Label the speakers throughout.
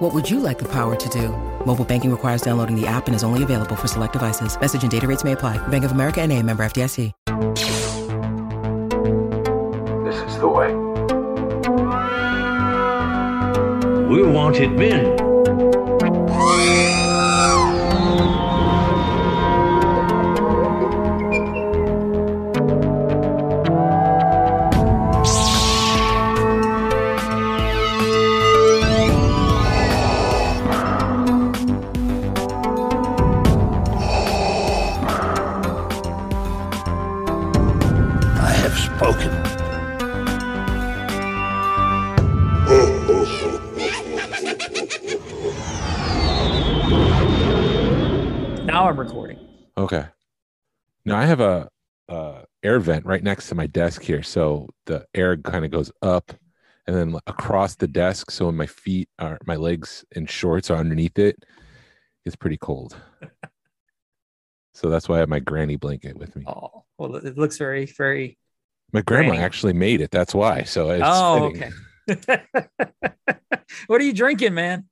Speaker 1: What would you like the power to do? Mobile banking requires downloading the app and is only available for select devices. Message and data rates may apply. Bank of America and a member FDIC.
Speaker 2: This is the way.
Speaker 3: We're wanted men.
Speaker 4: Now
Speaker 5: I have a, uh air vent right next to my desk here, so the air kind of goes up and then across the desk. So when my feet are, my legs and shorts are underneath it, it's pretty cold. so that's why I have my granny blanket with me.
Speaker 4: Oh, well, it looks very, very.
Speaker 5: My grandma
Speaker 4: granny.
Speaker 5: actually made it. That's why. So it's
Speaker 4: oh,
Speaker 5: fitting.
Speaker 4: okay. what are you drinking, man?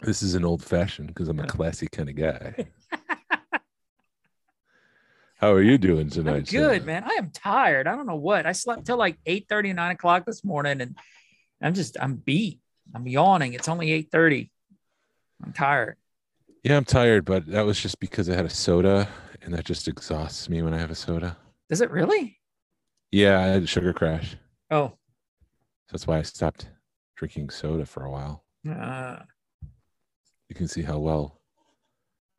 Speaker 5: This is an old fashioned because I'm a classy kind of guy. How are you doing tonight?
Speaker 4: I'm
Speaker 5: good,
Speaker 4: man. I am tired. I don't know what. I slept till like 8 30 9 o'clock this morning, and I'm just, I'm beat. I'm yawning. It's only 8 30. I'm tired.
Speaker 5: Yeah, I'm tired, but that was just because I had a soda, and that just exhausts me when I have a soda.
Speaker 4: Does it really?
Speaker 5: Yeah, I had a sugar crash.
Speaker 4: Oh,
Speaker 5: That's why I stopped drinking soda for a while.
Speaker 4: uh,
Speaker 5: You can see how well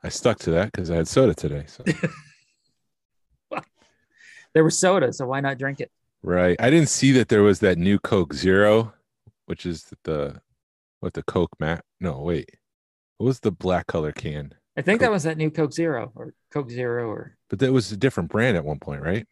Speaker 5: I stuck to that because I had soda today. So
Speaker 4: there was soda, so why not drink it?
Speaker 5: right, I didn't see that there was that new Coke Zero, which is the what the Coke Matt. No, wait, what was the black color can?
Speaker 4: I think
Speaker 5: Coke.
Speaker 4: that was that new Coke Zero or Coke Zero or
Speaker 5: But that was a different brand at one point, right?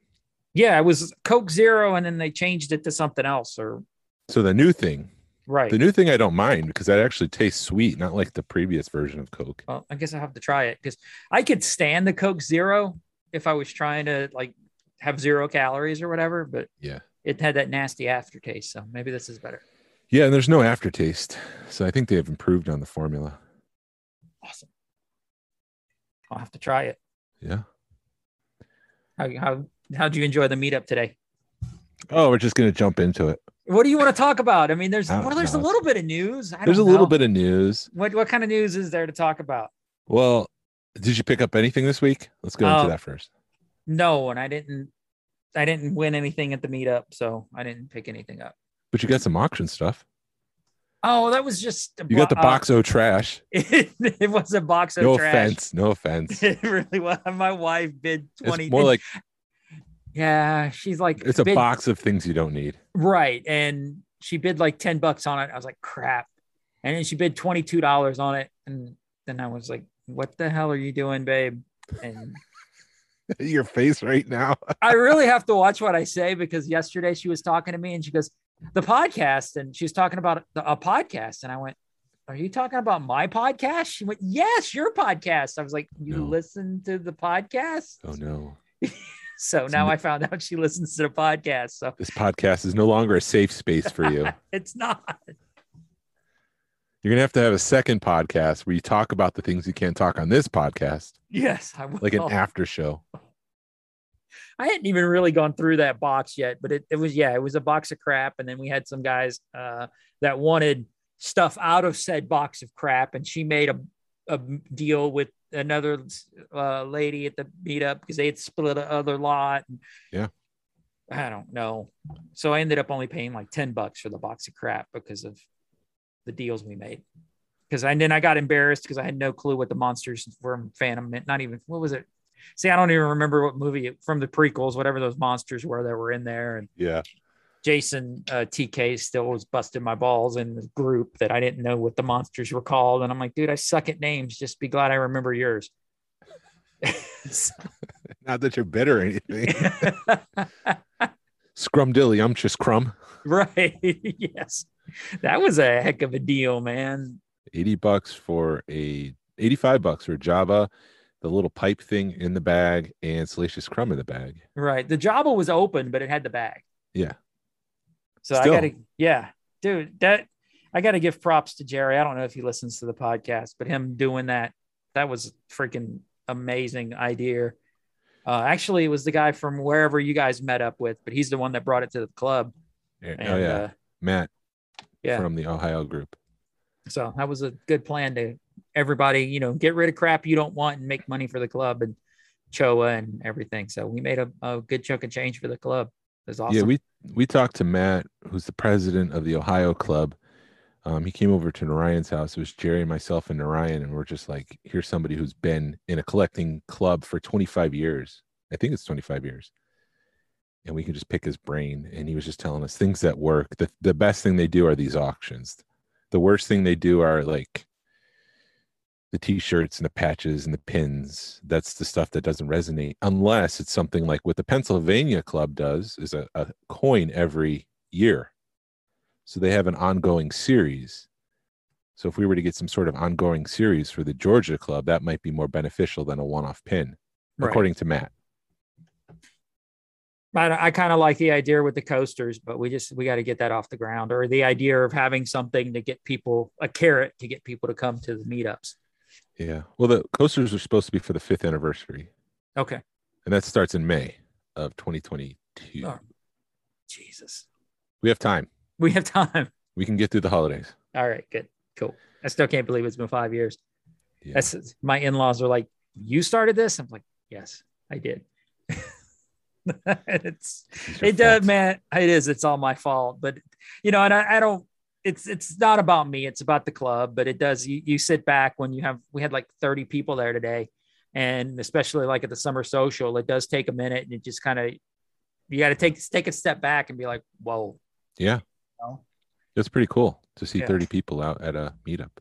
Speaker 4: yeah, it was Coke Zero, and then they changed it to something else. Or
Speaker 5: So the new thing,
Speaker 4: right.
Speaker 5: the new thing, I don't mind because that actually tastes sweet, not like the previous version of Coke.
Speaker 4: well, I guess I have to try it because I could stand the Coke Zero if I was trying to like have zero calories or whatever, but
Speaker 5: Yeah.
Speaker 4: it had that nasty aftertaste. So maybe this is better.
Speaker 5: Yeah, and there's no aftertaste. So I think they have improved on the formula.
Speaker 4: Awesome. I'll have to try it.
Speaker 5: Yeah.
Speaker 4: How how how'd you enjoy the meetup today?
Speaker 5: Oh, we're just gonna jump into it.
Speaker 4: What do you want to talk about? I mean, there's
Speaker 5: I
Speaker 4: well, there's a little bit of news. I
Speaker 5: There's a little bit of news.
Speaker 4: What what kind of news is there to talk about?
Speaker 5: Well, did you pick up anything this week? Let's go
Speaker 4: Uh,
Speaker 5: into that first.
Speaker 4: No, and I didn't. I didn't win anything at the meetup, so I didn't pick anything up.
Speaker 5: But you got some auction stuff.
Speaker 4: Oh, that was just
Speaker 5: You got the
Speaker 4: bo-
Speaker 5: box O trash.
Speaker 4: uh, it, was a box of
Speaker 5: no
Speaker 4: trash.
Speaker 5: offense. No offense.
Speaker 4: It really was. My wife bid twenty.
Speaker 5: It's more like
Speaker 4: yeah, she's like
Speaker 5: it's a
Speaker 4: bid-
Speaker 5: box of things you don't need.
Speaker 4: right, and she bid like ten bucks on it. I was like, crap, and then she bid twenty two dollars on it, and then I was like, what the hell are you doing, babe? And
Speaker 5: Your face right now.
Speaker 4: I really have to watch what I say because yesterday she was talking to me and she goes, the podcast, and she was talking about the, a podcast, and I went. Are you talking about my podcast? She went, Yes, your podcast. I was like, You
Speaker 5: No.
Speaker 4: listen to the podcast?
Speaker 5: Oh no.
Speaker 4: So now I found out she listens to the podcast. So
Speaker 5: This podcast is no longer a safe space for you.
Speaker 4: it's not.
Speaker 5: You're gonna have to have a second podcast where you talk about the things you can't talk on this podcast,
Speaker 4: Yes, I will.
Speaker 5: like an after show.
Speaker 4: I hadn't even really gone through that box yet, but it, it was yeah, it was a box of crap, and then we had some guys uh, that wanted stuff out of said box of crap, and she made a a deal with another uh, lady at the meetup because they had split a other lot.
Speaker 5: Yeah.
Speaker 4: I don't know. So I ended up only paying like ten bucks for the box of crap because of the deals we made. Because I and then I got embarrassed because I had no clue what the monsters from Phantom meant. Not even what was it? See, I don't even remember what movie it- from the prequels, whatever those monsters were that were in there. And
Speaker 5: Yeah.
Speaker 4: Jason uh, TK still was busting my balls in the group that I didn't know what the monsters were called. And I'm like, dude, I suck at names. Just be glad I remember yours. So-
Speaker 5: Not that you're bitter or anything. Scrum dilly, I'm just crumb.
Speaker 4: right. yes. That was a heck of a deal, man.
Speaker 5: 80 bucks for a 85 bucks for Jawa, the little pipe thing in the bag, and Salacious Crumb in the bag.
Speaker 4: Right. The Jawa was open, but it had the bag.
Speaker 5: Yeah.
Speaker 4: So
Speaker 5: Still.
Speaker 4: I gotta, yeah, dude, that I gotta give props to Jerry. I don't know if he listens to the podcast, but him doing that, that was freaking amazing idea. Uh, actually, it was the guy from wherever you guys met up with, but he's the one that brought it to the club.
Speaker 5: Yeah.
Speaker 4: And,
Speaker 5: oh, yeah.
Speaker 4: uh,
Speaker 5: Matt
Speaker 4: yeah.
Speaker 5: from the Ohio group.
Speaker 4: So that was a good plan to everybody, you know, get rid of crap you don't want and make money for the club and Choa and everything. So we made a, a good chunk of change for the club. It was awesome.
Speaker 5: Yeah, we we talked to Matt, who's the president of the Ohio club. Um, he came over to Narayan's house. It was Jerry, myself, and Narayan, and we're just like, here's somebody who's been in a collecting club for 25 years. I think it's 25 years. And we can just pick his brain. And he was just telling us things that work. The the best thing they do are these auctions. The worst thing they do are like the t-shirts and the patches and the pins that's the stuff that doesn't resonate unless it's something like what the pennsylvania club does is a, a coin every year so they have an ongoing series so if we were to get some sort of ongoing series for the georgia club that might be more beneficial than a one-off pin
Speaker 4: Right.
Speaker 5: according to matt
Speaker 4: I, I kind of like the idea with the coasters, but we just we got to get that off the ground, or the idea of having something to get people a carrot to get people to come to the meetups.
Speaker 5: yeah well the coasters are supposed to be for the fifth anniversary
Speaker 4: Okay.
Speaker 5: and that starts in may of 2022
Speaker 4: Oh. Jesus,
Speaker 5: we have time
Speaker 4: we have time.
Speaker 5: we can get through the holidays
Speaker 4: All right, good, cool. I still can't believe it's been five years.
Speaker 5: yeah.
Speaker 4: That's my in-laws are like, you started this. I'm like, yes, I did. it's it does, man. It is. It's all my fault. But you know, and I, I don't. It's it's not about me. It's about the club. But it does. You you sit back when you have. We had like 30 people there today, and especially like at the summer social, it does take a minute, and it just kind of you got to take take a step back and be like, whoa.
Speaker 5: Yeah.
Speaker 4: know?
Speaker 5: It's pretty cool to see
Speaker 4: Yeah.
Speaker 5: 30 people out at a meetup.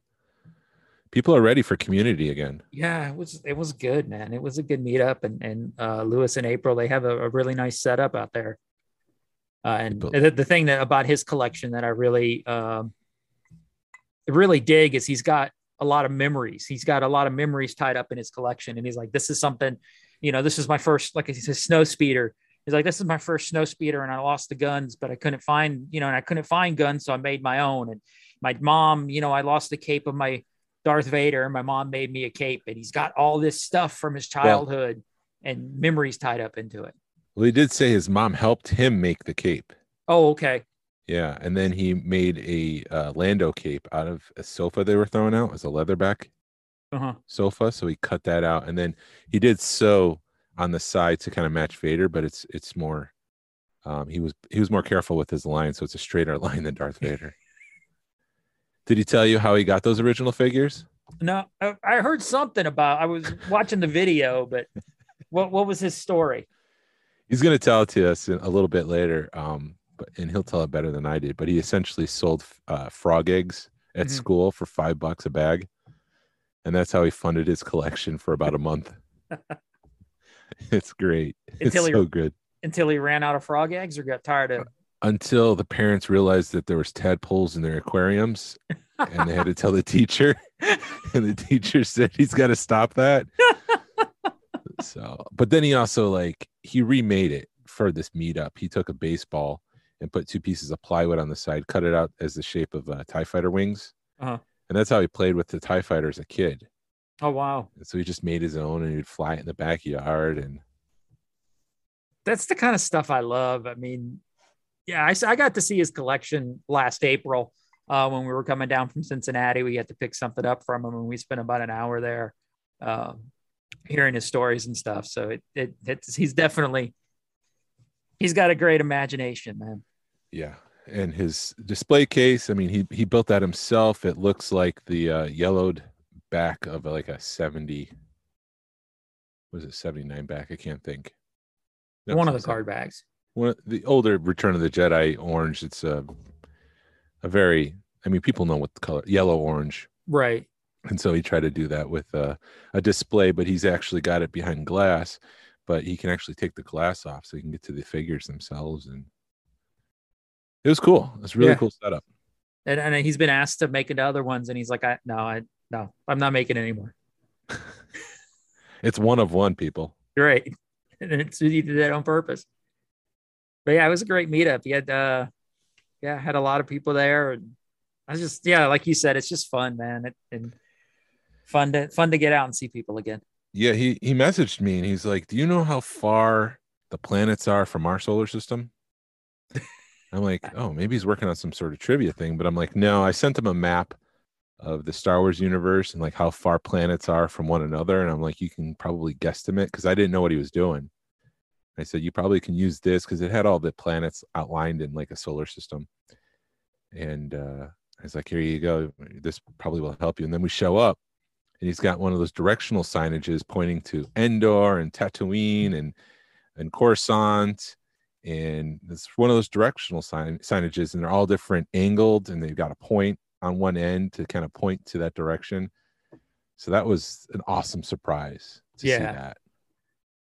Speaker 5: People are ready for community again.
Speaker 4: Yeah, it was it was good, man. It was a good meetup, and and uh, Lewis and April they have a, a really nice setup out there. Uh, and
Speaker 5: People-
Speaker 4: the, the thing that about his collection that I really um, really dig is he's got a lot of memories. He's got a lot of memories tied up in his collection, and he's like, this is something, you know, this is my first like he's a snow speeder. He's like, this is my first snow speeder, and I lost the guns, but I couldn't find, you know, and I couldn't find guns, so I made my own. And my mom, you know, I lost the cape of my Darth Vader, my mom made me a cape, and he's got all this stuff from his childhood and memories tied up into it.
Speaker 5: Well, he did say his mom helped him make the cape.
Speaker 4: Oh, okay.
Speaker 5: Yeah. And then he made a uh, Lando cape out of a sofa they were throwing out as a leatherback
Speaker 4: Uh-huh.
Speaker 5: sofa. So he cut that out. And then he did sew on the side to kind of match Vader, but it's it's more um he was he was more careful with his line, so it's a straighter line than Darth Vader. Did he tell you how he got those original figures?
Speaker 4: No, I, I heard something about. I was watching the video, but what what was his story?
Speaker 5: he's going to tell it to us in- a little bit later um but and he'll tell it better than i did but he essentially sold uh, frog eggs at
Speaker 4: Mhm.
Speaker 5: school for five bucks a bag and that's how he funded his collection for about a month it's great it's
Speaker 4: he-
Speaker 5: so good
Speaker 4: Until he ran out of frog eggs or got tired of.
Speaker 5: Until the parents realized that there was tadpoles in their aquariums and they had to tell the teacher and the teacher said he's got to stop that. So but then he also like he remade it for this meetup. He took a baseball and put two pieces of plywood on the side cut it out as the shape of uh, tie fighter wings.
Speaker 4: Uh-huh.
Speaker 5: and that's how he played with the tie fighter as a kid.
Speaker 4: Oh wow,
Speaker 5: and so he just made his own and he'd fly it in the backyard and
Speaker 4: that's the kind of stuff I love. I mean, yeah, I, I got to see his collection last April uh, when we were coming down from Cincinnati. We had to pick something up from him, and we spent about an hour there, um, hearing his stories and stuff. So it, it it's he's definitely he's got a great imagination, man.
Speaker 5: Yeah, and his display case. I mean, he he built that himself. It looks like the uh, yellowed back of like a seventy. Was it seventy nine back? I can't think. No,
Speaker 4: One of the card bags.
Speaker 5: One of the older Return of the Jedi orange. It's a a very. I mean, people know what the color yellow orange,
Speaker 4: Right.
Speaker 5: and so he tried to do that with uh, a display, but he's actually got it behind glass. but he can actually take the glass off so he can get to the figures themselves. And it was cool. It's really
Speaker 4: Yeah.
Speaker 5: cool setup.
Speaker 4: And, and he's been asked to make into other ones, and he's like, I no, I no, I'm not making it anymore.
Speaker 5: It's one of one people.
Speaker 4: Great. And it's he did that on purpose. But yeah, it was a great meetup. He had uh yeah, had a lot of people there. And I was just yeah, like you said, it's just fun, man. It, and fun to fun to get out and see people again.
Speaker 5: Yeah, he he messaged me and he's like, "Do you know how far the planets are from our solar system?" I'm like, "Oh, maybe he's working on some sort of trivia thing." But I'm like, "No, I sent him a map of the Star Wars universe and like how far planets are from one another." And I'm like, "You can probably guesstimate because I didn't know what he was doing." I said, "You probably can use this because it had all the planets outlined in like a solar system." And uh, I was like, "Here you go. This probably will help you." And then we show up and he's got one of those directional signages pointing to Endor and Tatooine and and Coruscant, and it's one of those directional sign signages, and they're all different angled, and they've got a point on one end to kind of point to that direction. So that was an awesome surprise to see that.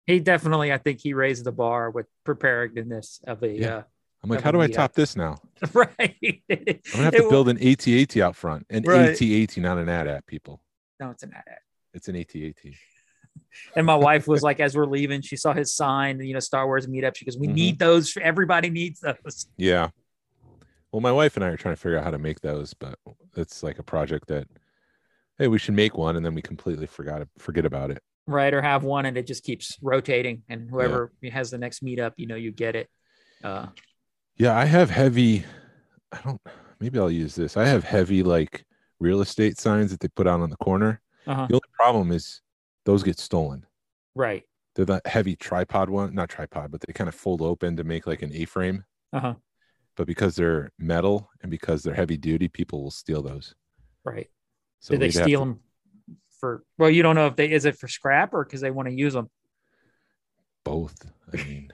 Speaker 4: He definitely, I think he raised the bar with preparedness of a
Speaker 5: Yeah.
Speaker 4: uh,
Speaker 5: I'm like, how do I top this now?
Speaker 4: right.
Speaker 5: I'm gonna have to build an AT-AT out front, an
Speaker 4: Right.
Speaker 5: AT-AT, not an AT-AT, people.
Speaker 4: No, it's an ad.
Speaker 5: It's an AT-AT.
Speaker 4: And my wife was like, as we're leaving, she saw his sign, you know, Star Wars meetup. She goes, "We
Speaker 5: Mhm.
Speaker 4: need those. Everybody needs those."
Speaker 5: Yeah. Well, my wife and I are trying to figure out how to make those, but it's like a project that, hey, we should make one, and then we completely forgot it forget about it.
Speaker 4: Right? Or have one and it just keeps rotating. And whoever has the next meetup, you know, you get it. Uh,
Speaker 5: Yeah, I have heavy. I don't. Maybe I'll use this. I have heavy like real estate signs that they put out on the corner.
Speaker 4: uh-huh.
Speaker 5: The only problem is those get stolen.
Speaker 4: Right.
Speaker 5: They're the heavy tripod one, not tripod, but they kind of fold open to make like an A-frame.
Speaker 4: Uh-huh.
Speaker 5: But because they're metal and because they're heavy duty, people will steal those.
Speaker 4: Right.
Speaker 5: So
Speaker 4: Did they steal
Speaker 5: to-
Speaker 4: them for, well, you don't know if they, is it for scrap or because they want to use them?
Speaker 5: both. I mean,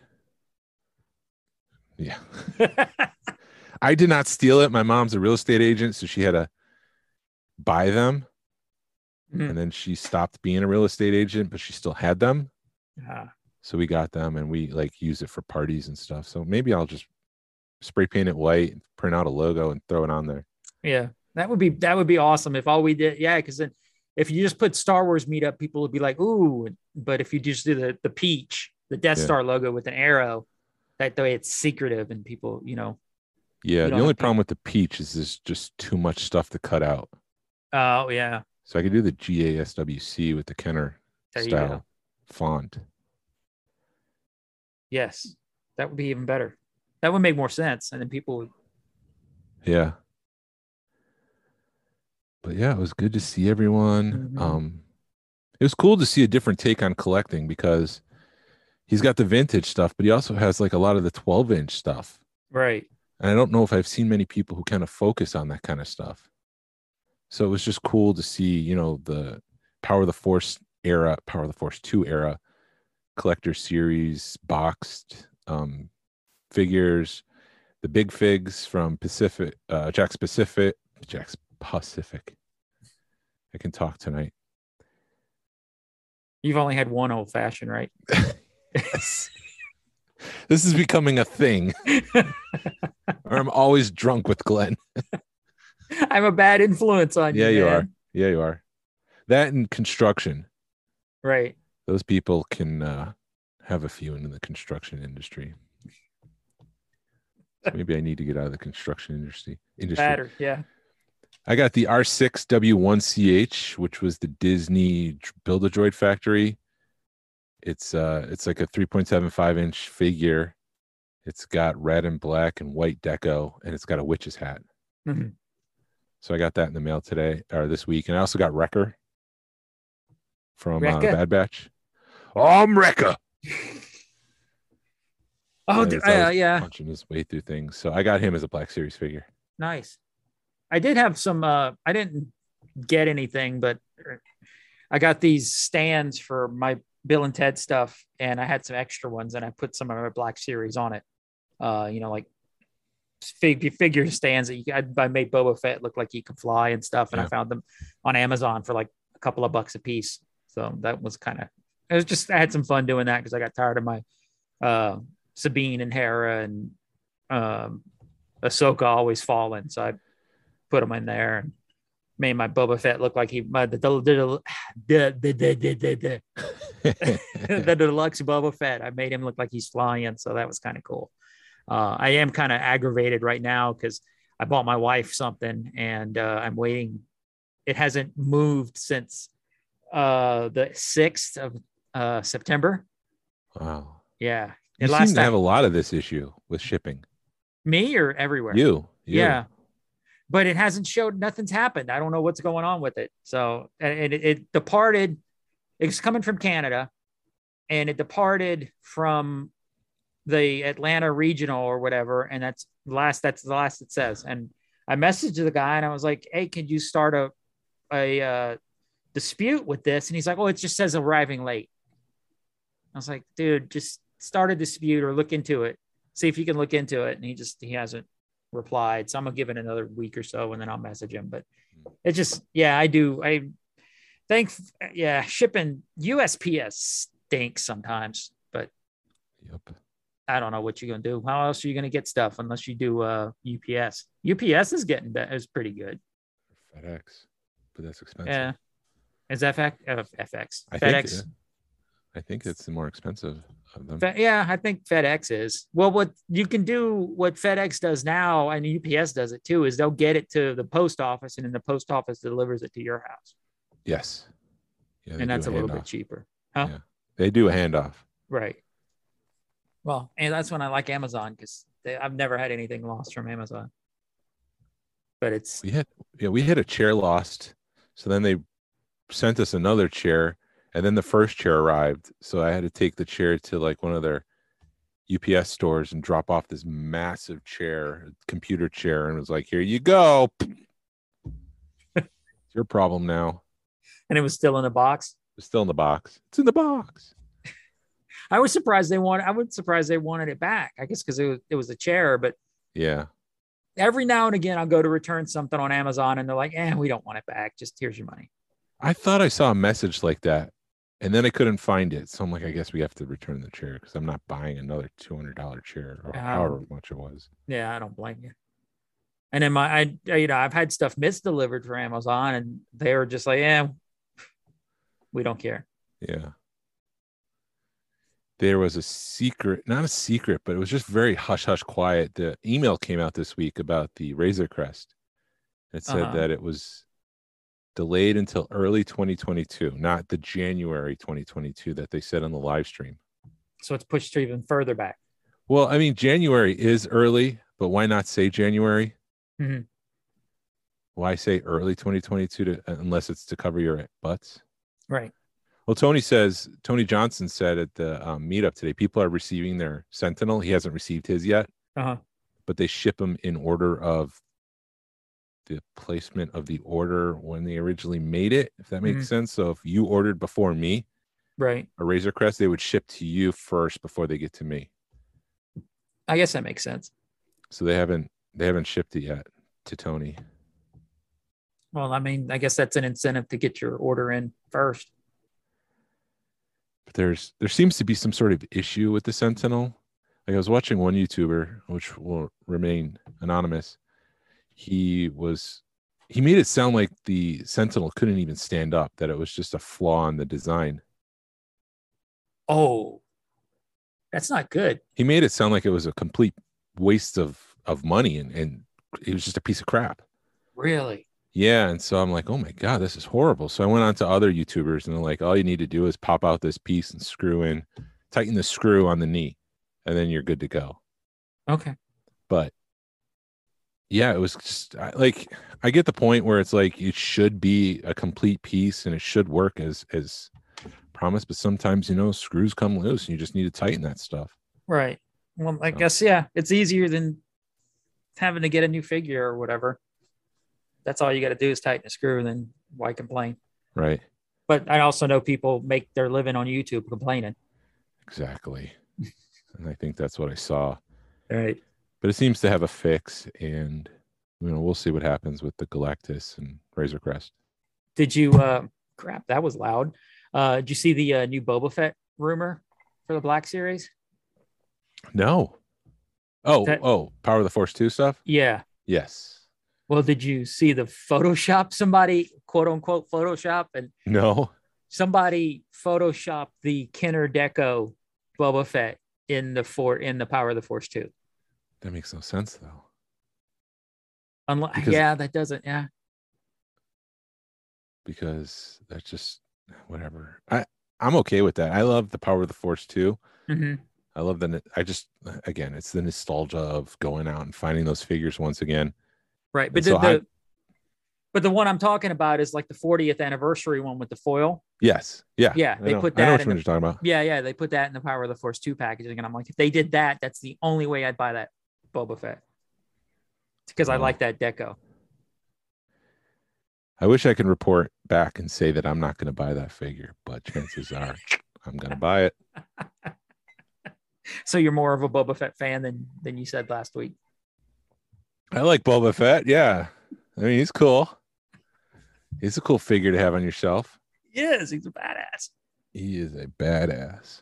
Speaker 5: yeah. I did not steal it. My mom's a real estate agent, so she had to buy them.
Speaker 4: Mhm.
Speaker 5: And then she stopped being a real estate agent, but she still had them.
Speaker 4: Ah,
Speaker 5: So we got them and we like use it for parties and stuff. So maybe I'll just spray paint it white, print out a logo and throw it on there.
Speaker 4: yeah. That would be, that would be awesome if all we did. Yeah. Cause then if you just put Star Wars meetup, people would be like, ooh, but if you just do the, the peach, the Death
Speaker 5: Yeah.
Speaker 4: Star logo with an arrow, that way it's secretive and people, you know,
Speaker 5: Yeah.
Speaker 4: You
Speaker 5: The only
Speaker 4: to-
Speaker 5: problem with the peach is there's just too much stuff to cut out.
Speaker 4: oh yeah.
Speaker 5: So I could do the GASWC with the Kenner
Speaker 4: There
Speaker 5: style font.
Speaker 4: Yes. That would be even better. That would make more sense. And then people would,
Speaker 5: Yeah. But yeah, it was good to see everyone.
Speaker 4: Mhm.
Speaker 5: Um it was cool to see a different take on collecting because he's got the vintage stuff, but he also has like a lot of the 12 inch stuff.
Speaker 4: right.
Speaker 5: And I don't know if I've seen many people who kind of focus on that kind of stuff. So it was just cool to see, you know, the Power of the Force era, Power of the Force 2 era collector series boxed um figures, the big figs from Pacific uh Jakks Pacific, Jakks Pacific. I can talk tonight.
Speaker 4: You've only had one old fashioned, right?
Speaker 5: this is becoming a thing. or I'm always drunk with Glen.
Speaker 4: I'm a bad influence on you.
Speaker 5: Yeah, you are. Yeah, you are. That and construction.
Speaker 4: Right.
Speaker 5: Those people can uh, have a few in the construction industry. So maybe I need to get out of the construction industry. Industry.
Speaker 4: Batter. Yeah.
Speaker 5: I got the R6W1CH, which was the Disney Build a Droid factory. It's uh it's like a 3.75 inch figure. It's got red and black and white deco, and it's got a witch's hat.
Speaker 4: Mhm.
Speaker 5: So I got that in the mail today or this week, and I also got Wrecker from uh, Bad Batch. I'm Wrecker.
Speaker 4: Oh, d- uh, yeah.
Speaker 5: punching his way through things. So I got him as a Black Series figure.
Speaker 4: Nice. I did have some, uh, I didn't get anything, but I got these stands for my Bill and Ted stuff, and I had some extra ones, and I put some of my Black Series on it. Uh, you know, like fig- figure stands that you I, I made Boba Fett look like he could fly and stuff, and I found them on Amazon for like a couple of bucks a piece. So that was kind of it was just I had some fun doing that because I got tired of my uh, Sabine and Hera and um, Ahsoka always falling, so I put them in there and made my Boba Fett look like he my the the the the, the, the, the, the, the deluxe Boba Fett. I made him look like he's flying, so that was kind of cool. Uh, I am kind of aggravated right now because I bought my wife something and uh, I'm waiting. It hasn't moved since uh, the sixth of uh, September.
Speaker 5: wow.
Speaker 4: Yeah,
Speaker 5: You
Speaker 4: And
Speaker 5: seem to
Speaker 4: time,
Speaker 5: have a lot of this issue with shipping.
Speaker 4: me or everywhere.
Speaker 5: You. you.
Speaker 4: Yeah. But it hasn't showed nothing's happened. I don't know what's going on with it. So and it, it departed, it's coming from Canada and it departed from the Atlanta regional or whatever. And that's the last, that's the last it says. And I messaged the guy and I was like, Hey, could you start a, a uh, dispute with this? And he's like, Oh, it just says arriving late. I was like, dude, just start a dispute or look into it. See if you can look into it. And he just, he hasn't replied. So I'm gonna give it another week or so and then I'll message him. But it's just, yeah, I do. I think, yeah, shipping USPS stinks sometimes, but
Speaker 5: Yep.
Speaker 4: I don't know what you're gonna do. How else are you gonna get stuff unless you do uh UPS? UPS is getting better. Is pretty good.
Speaker 5: FedEx, but that's expensive.
Speaker 4: Yeah. Is FX uh, FX
Speaker 5: I think,
Speaker 4: FedEx?
Speaker 5: yeah. I think it's the more expensive of them.
Speaker 4: Fe- yeah, I think FedEx is. Well, what you can do, what FedEx does now, and UPS does it too, is they'll get it to the post office, and then the post office delivers it to your house,
Speaker 5: yes. Yeah,
Speaker 4: and that's a little bit
Speaker 5: handoff.
Speaker 4: cheaper,
Speaker 5: They do a handoff.
Speaker 4: right? Well, and that's when I like Amazon because I've never had anything lost from Amazon. But it's
Speaker 5: We had yeah, we had a chair lost. So then they sent us another chair, and then the first chair arrived. So I had to take the chair to like one of their UPS stores and drop off this massive chair, computer chair, and was like, "Here you go. it's your problem now."
Speaker 4: and it was still in a box.
Speaker 5: It's still in the box. It's in the box.
Speaker 4: I was surprised they wanted. I was surprised they wanted it back. I guess because it was it was a chair, but
Speaker 5: Yeah.
Speaker 4: every now and again I'll go to return something on Amazon, and they're like, "Eh, we don't want it back. Just here's your money."
Speaker 5: I thought I saw a message like that, and then I couldn't find it. So I'm like, I guess we have to return the chair because I'm not buying another two hundred dollar chair or
Speaker 4: Um,
Speaker 5: however much it was.
Speaker 4: Yeah, I don't blame you. And then my, I, you know, I've had stuff misdelivered for Amazon, and they were just like, "Yeah, we don't care."
Speaker 5: Yeah. There was a secret, not a secret, but it was just very hush hush quiet. The email came out this week about the Razor Crest. It said
Speaker 4: Uh-huh.
Speaker 5: that it was delayed until early 2022, not the January 2022 that they said on the live stream.
Speaker 4: So it's pushed even further back.
Speaker 5: Well, I mean, January is early, but why not say January?
Speaker 4: Mhm.
Speaker 5: Why say early 2022 to, unless it's to cover your butts?
Speaker 4: Right.
Speaker 5: Well, Tony says, Tony Johnson said at the um, meetup today, people are receiving their Sentinel. He hasn't received his yet,
Speaker 4: Uh huh.
Speaker 5: but they ship them in order of the placement of the order when they originally made it, if that makes mm-hmm. sense. So if you ordered before me
Speaker 4: Right.
Speaker 5: a Razor Crest, they would ship to you first before they get to me.
Speaker 4: I guess that makes sense.
Speaker 5: So they haven't they haven't shipped it yet to Tony.
Speaker 4: Well, I mean, I guess that's an incentive to get your order in first.
Speaker 5: but there's there seems to be some sort of issue with the sentinel like i was watching one youtuber which will remain anonymous he was he made it sound like the sentinel couldn't even stand up that it was just a flaw in the design
Speaker 4: Oh, that's not good.
Speaker 5: he made it sound like it was a complete waste of of money and and it was just a piece of crap
Speaker 4: Really?
Speaker 5: Yeah. And so I'm like, oh my God, this is horrible. So I went on to other YouTubers and they're like, all you need to do is pop out this piece and screw in, tighten the screw on the knee, and then you're good to go.
Speaker 4: Okay.
Speaker 5: But yeah, it was just like, I get the point where it's like it should be a complete piece and it should work as, as promised. But sometimes, you know, screws come loose and you just need to tighten that stuff.
Speaker 4: Right. Well, I
Speaker 5: So-
Speaker 4: guess yeah, it's easier than having to get a new figure or whatever. That's all you got to do is tighten a screw, and then why complain?
Speaker 5: Right.
Speaker 4: But I also know people make their living on YouTube complaining.
Speaker 5: Exactly. and I think that's what I saw.
Speaker 4: Right.
Speaker 5: But it seems to have a fix and you know we'll see what happens with the galactus and razor crest
Speaker 4: Did you? uh Crap, that was loud. Uh, did you see the uh, new Boba Fett rumor for the Black Series?
Speaker 5: No. Oh,
Speaker 4: That-
Speaker 5: oh, Power of the Force 2 stuff?
Speaker 4: Yeah.
Speaker 5: Yes.
Speaker 4: Well, did you see the Photoshop? Somebody quote unquote Photoshop and
Speaker 5: No.
Speaker 4: somebody Photoshopped the Kenner Deco Boba Fett in the for in the Power of the Force two.
Speaker 5: That makes no sense though.
Speaker 4: Unlike,
Speaker 5: Because-
Speaker 4: yeah, that doesn't. Yeah,
Speaker 5: Because that's just whatever. I I'm okay with that. I love the Power of the Force 2.
Speaker 4: hmm
Speaker 5: I love the I just again, it's the nostalgia of going out and finding those figures once again.
Speaker 4: right. But the,
Speaker 5: so I-
Speaker 4: but the one I'm talking about is like the 40th anniversary one with the foil.
Speaker 5: Yes. Yeah.
Speaker 4: Yeah, they put
Speaker 5: I know
Speaker 4: that
Speaker 5: which
Speaker 4: in
Speaker 5: one
Speaker 4: the-
Speaker 5: you're talking about.
Speaker 4: Yeah, yeah, they put that in the Power of the Force two packaging, and I'm like, if they did that, that's the only way I'd buy that Boba Fett because I
Speaker 5: Oh.
Speaker 4: like that deco.
Speaker 5: I wish I could report back and say that I'm not going to buy that figure, but chances are I'm going to buy it.
Speaker 4: So you're more of a Boba Fett fan than than you said last week.
Speaker 5: I like Boba Fett. Yeah. I mean, he's cool. He's a cool figure to have on your shelf.
Speaker 4: Yes, he's a badass.
Speaker 5: He is a badass.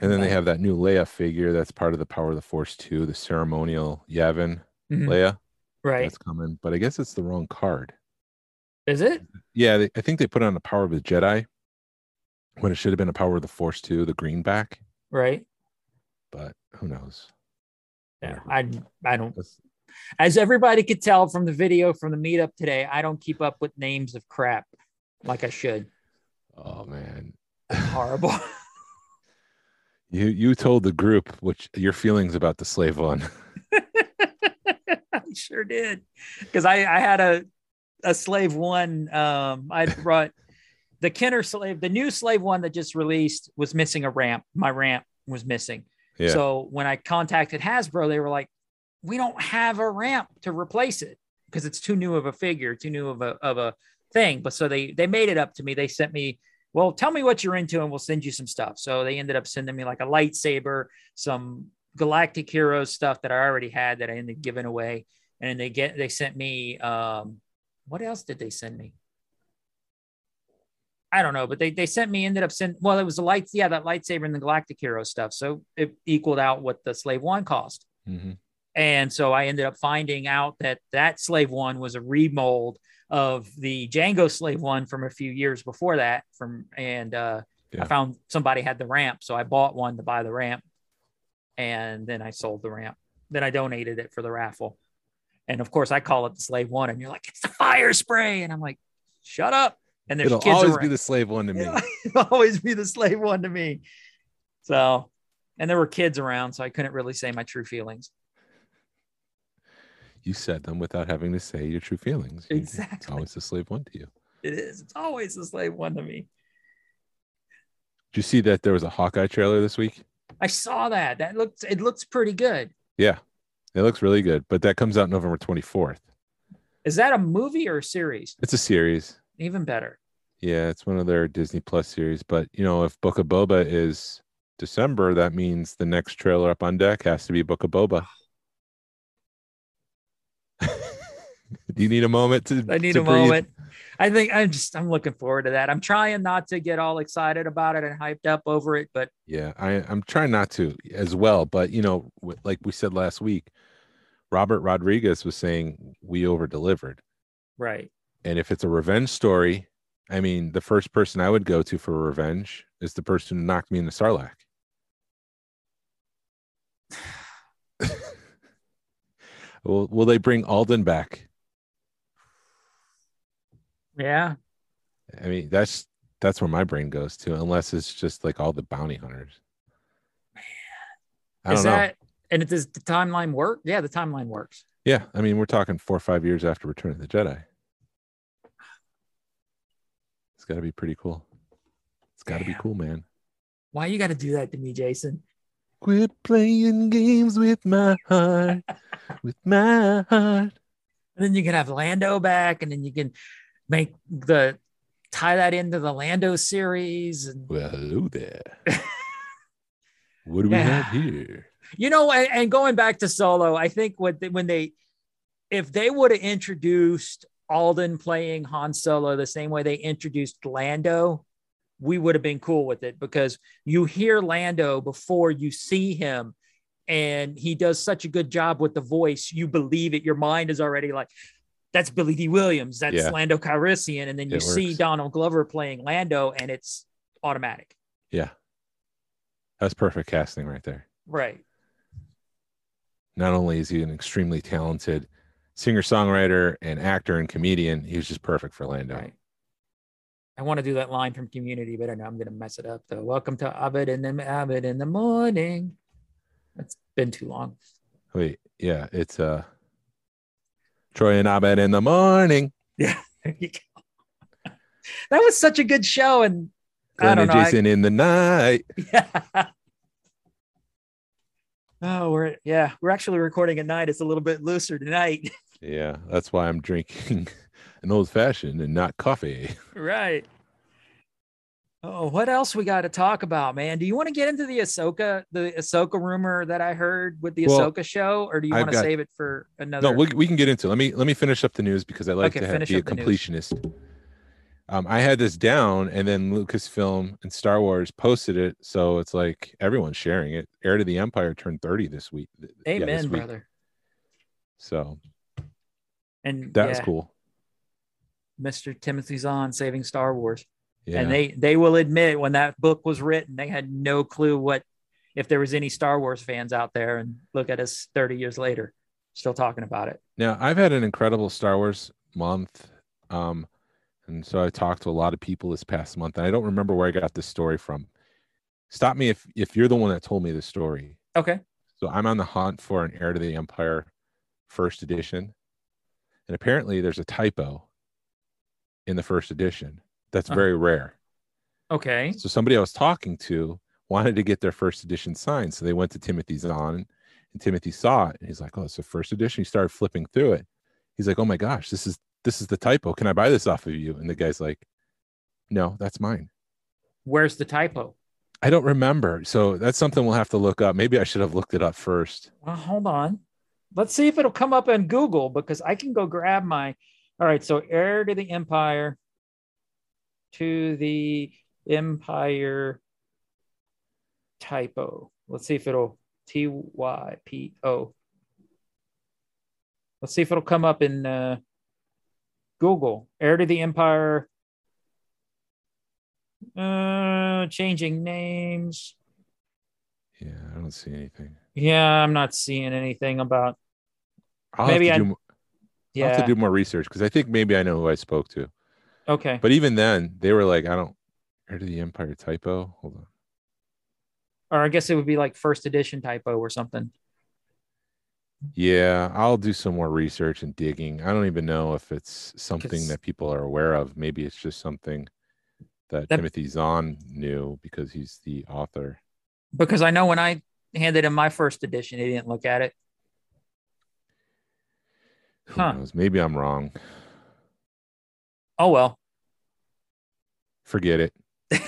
Speaker 5: And then they have that new Leia figure that's part of the Power of the Force 2, the ceremonial Yavin
Speaker 4: Mhm.
Speaker 5: Leia.
Speaker 4: Right?
Speaker 5: That's coming, but I guess it's the wrong card.
Speaker 4: Is it?
Speaker 5: Yeah, they, I think they put on the Power of the Jedi when it should have been a Power of the Force 2, the greenback,
Speaker 4: Right?
Speaker 5: but who knows?
Speaker 4: Yeah, I I don't.
Speaker 5: That's-
Speaker 4: As everybody could tell from the video from the meetup today, I don't keep up with names of crap like I should.
Speaker 5: Oh man.
Speaker 4: Horrible.
Speaker 5: You you told the group which your feelings about the slave one.
Speaker 4: I sure did. Because I, I had a a slave one. Um, I brought the Kenner slave, the new slave one that just released was missing a ramp. My ramp was missing.
Speaker 5: Yeah.
Speaker 4: So when I contacted Hasbro, they were like, "We don't have a ramp to replace it because it's too new of a figure, too new of a of a thing." But so they they made it up to me. They sent me, "Well, tell me what you're into, and we'll send you some stuff." So they ended up sending me like a lightsaber, some Galactic Heroes stuff that I already had that I ended up giving away, and they get they sent me. Um, what else did they send me? I don't know, but they, they sent me, ended up sending, well, it was the lights. Yeah, that lightsaber and the Galactic Hero stuff. So it equaled out what the Slave One cost.
Speaker 5: Mhm.
Speaker 4: And so I ended up finding out that that Slave One was a remold of the Django Slave One from a few years before that. From and uh,
Speaker 5: Yeah.
Speaker 4: I found somebody had the ramp, so I bought one to buy the ramp, and then I sold the ramp. Then I donated it for the raffle, and of course I call it the Slave One, and you're like, it's the Firespray, and I'm like, shut up. And there's
Speaker 5: It'll
Speaker 4: kids
Speaker 5: always
Speaker 4: around.
Speaker 5: be the slave one to me.
Speaker 4: It'll always be the slave one to me. So, and there were kids around, so I couldn't really say my true feelings.
Speaker 5: You said them without having to say your true feelings. You- It's
Speaker 4: Exactly.
Speaker 5: always the slave one to you.
Speaker 4: It is. It's always the slave one to me.
Speaker 5: Did you see that there was a Hawkeye trailer this week?
Speaker 4: I saw that. That looks. It looks pretty good.
Speaker 5: Yeah. It looks really good, but that comes out November 24th.
Speaker 4: Is that a movie or a series?
Speaker 5: It's a series.
Speaker 4: Even better.
Speaker 5: Yeah, it's one of their Disney Plus series. But you know, if Book of Boba is December, that means the next trailer up on deck has to be Book of Boba. Ah, Do you need a moment to?
Speaker 4: I need
Speaker 5: to
Speaker 4: a
Speaker 5: breathe?
Speaker 4: moment. I think I'm just. I'm looking forward to that. I'm trying not to get all excited about it and hyped up over it, but
Speaker 5: Yeah, I, I'm trying not to as well. But you know, like we said last week, Robert Rodriguez was saying we over delivered.
Speaker 4: right.
Speaker 5: And if it's a revenge story, I mean, the first person I would go to for revenge is the person who knocked me in the Sarlacc. will, will they bring Alden back?
Speaker 4: Yeah.
Speaker 5: I mean, that's that's where my brain goes to, unless it's just like all the bounty hunters. Man. I don't
Speaker 4: Is
Speaker 5: know.
Speaker 4: that? And it does the timeline work? Yeah, the timeline works.
Speaker 5: Yeah, I mean, we're talking four or five years after Return of the Jedi. It's got to be pretty cool. It's got to be cool, man.
Speaker 4: Why you got to do that to me, Jason?
Speaker 5: Quit playing games with my heart, with my heart.
Speaker 4: And then you can have Lando back, and then you can make the tie that into the Lando series. And
Speaker 5: Well, hello there. what do we have here?
Speaker 4: you know, and, and going back to Solo, I think what they, when they, if they would have introduced Alden playing Han Solo the same way they introduced Lando, we would have been cool with it because you hear Lando before you see him and he does such a good job with the voice. You believe it. Your mind is already like, that's Billy Dee Williams, that's
Speaker 5: Yeah.
Speaker 4: Lando Calrissian. And then you
Speaker 5: It
Speaker 4: see
Speaker 5: works.
Speaker 4: Donald Glover playing Lando and it's automatic.
Speaker 5: Yeah. That's perfect casting right there.
Speaker 4: Right.
Speaker 5: Not only is he an extremely talented singer songwriter and actor and comedian, he was just perfect for Lando.
Speaker 4: Right. I want to do that line from Community, but I know I'm going to mess it up though. Welcome to Abed and the Abed in the morning. That's been too long.
Speaker 5: Wait, yeah, it's uh Troy and Abed in the morning.
Speaker 4: Yeah, there you go. that was such a good show, and I
Speaker 5: Glen
Speaker 4: don't
Speaker 5: and
Speaker 4: know. I-
Speaker 5: Jason in the night.
Speaker 4: yeah. Oh, we're yeah, we're actually recording at night. It's a little bit looser tonight.
Speaker 5: Yeah, that's why I'm drinking an old fashioned and not coffee.
Speaker 4: right. Oh, what else we got to talk about, man? Do you want to get into the Ahsoka, the Ahsoka rumor that I heard with the
Speaker 5: Well,
Speaker 4: Ahsoka show, or do you
Speaker 5: I've
Speaker 4: want to
Speaker 5: got-
Speaker 4: save it for another?
Speaker 5: No, we, we can get into. it. Let me let me finish up the news because I like
Speaker 4: Okay,
Speaker 5: to have, be a
Speaker 4: up the news.
Speaker 5: completionist. Um, I had this down, and then Lucasfilm and Star Wars posted it, so it's like everyone's sharing it. Heir to the Empire turned thirty this week. th- yeah, this
Speaker 4: Amen,
Speaker 5: week.
Speaker 4: brother.
Speaker 5: So
Speaker 4: And
Speaker 5: that
Speaker 4: yeah,
Speaker 5: was cool.
Speaker 4: Mr. Timothy Zahn saving Star Wars.
Speaker 5: Yeah,
Speaker 4: And they they will admit when that book was written, they had no clue what if there was any Star Wars fans out there. And look at us 30 years later, still talking about it.
Speaker 5: Now, I've had an incredible Star Wars month. Um, and so I talked to a lot of people this past month, and I don't remember where I got this story from. Stop me if if you're the one that told me the story.
Speaker 4: Okay.
Speaker 5: So I'm on the hunt for an Heir to the Empire first edition. And apparently there's a typo in the first edition. That's
Speaker 4: Uh.
Speaker 5: very rare.
Speaker 4: Okay.
Speaker 5: So somebody I was talking to wanted to get their first edition signed. So they went to Timothy Zahn and Timothy saw it and he's like, Oh, it's the first edition. He started flipping through it. He's like, Oh my gosh, this is this is the typo. Can I buy this off of you? And the guy's like, No, that's mine.
Speaker 4: Where's the typo?
Speaker 5: I don't remember. So that's something we'll have to look up. Maybe I should have looked it up first.
Speaker 4: Well, hold on. Let's see if it'll come up on Google because I can go grab my. All right. So, heir to the empire, to the empire typo. Let's see if it'll T Y P O. Let's see if it'll come up in uh, Google. Heir to the empire. Uh, changing names.
Speaker 5: Yeah, I don't see anything.
Speaker 4: Yeah, I'm not seeing anything about.
Speaker 5: I'll
Speaker 4: Maybe
Speaker 5: have
Speaker 4: I-
Speaker 5: to do, mo- I'll
Speaker 4: Yeah.
Speaker 5: have to do more research because I think maybe I know who I spoke to.
Speaker 4: Okay.
Speaker 5: But even then, they were like, I don't heir to the empire typo. Hold on.
Speaker 4: or I guess it would be like first edition typo or something.
Speaker 5: Yeah, I'll do some more research and digging. I don't even know if it's something that people are aware of. Maybe it's just something that,
Speaker 4: That-
Speaker 5: Timothy Zahn knew because he's the author.
Speaker 4: Because I know when I handed him my first edition, he didn't look at it.
Speaker 5: Who
Speaker 4: Huh.
Speaker 5: knows? Maybe I'm wrong.
Speaker 4: Oh well.
Speaker 5: Forget it.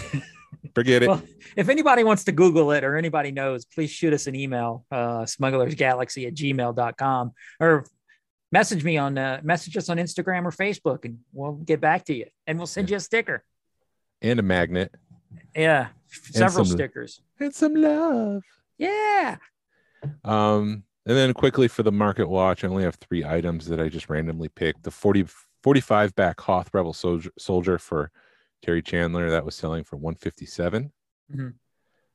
Speaker 5: Forget it.
Speaker 4: Well, if anybody wants to Google it or anybody knows, please shoot us an email, uh, smugglersgalaxy at gmail.com or message me on, uh, message us on Instagram or Facebook and we'll get back to you and we'll send you a sticker.
Speaker 5: and a magnet
Speaker 4: Yeah. Several
Speaker 5: some-
Speaker 4: stickers.
Speaker 5: and some love.
Speaker 4: Yeah.
Speaker 5: Um, and then quickly for the market watch, I only have three items that I just randomly picked. The 40, 45 back Hoth Rebel soldier, soldier for Terry Chandler that was selling for 157.
Speaker 4: Mhm.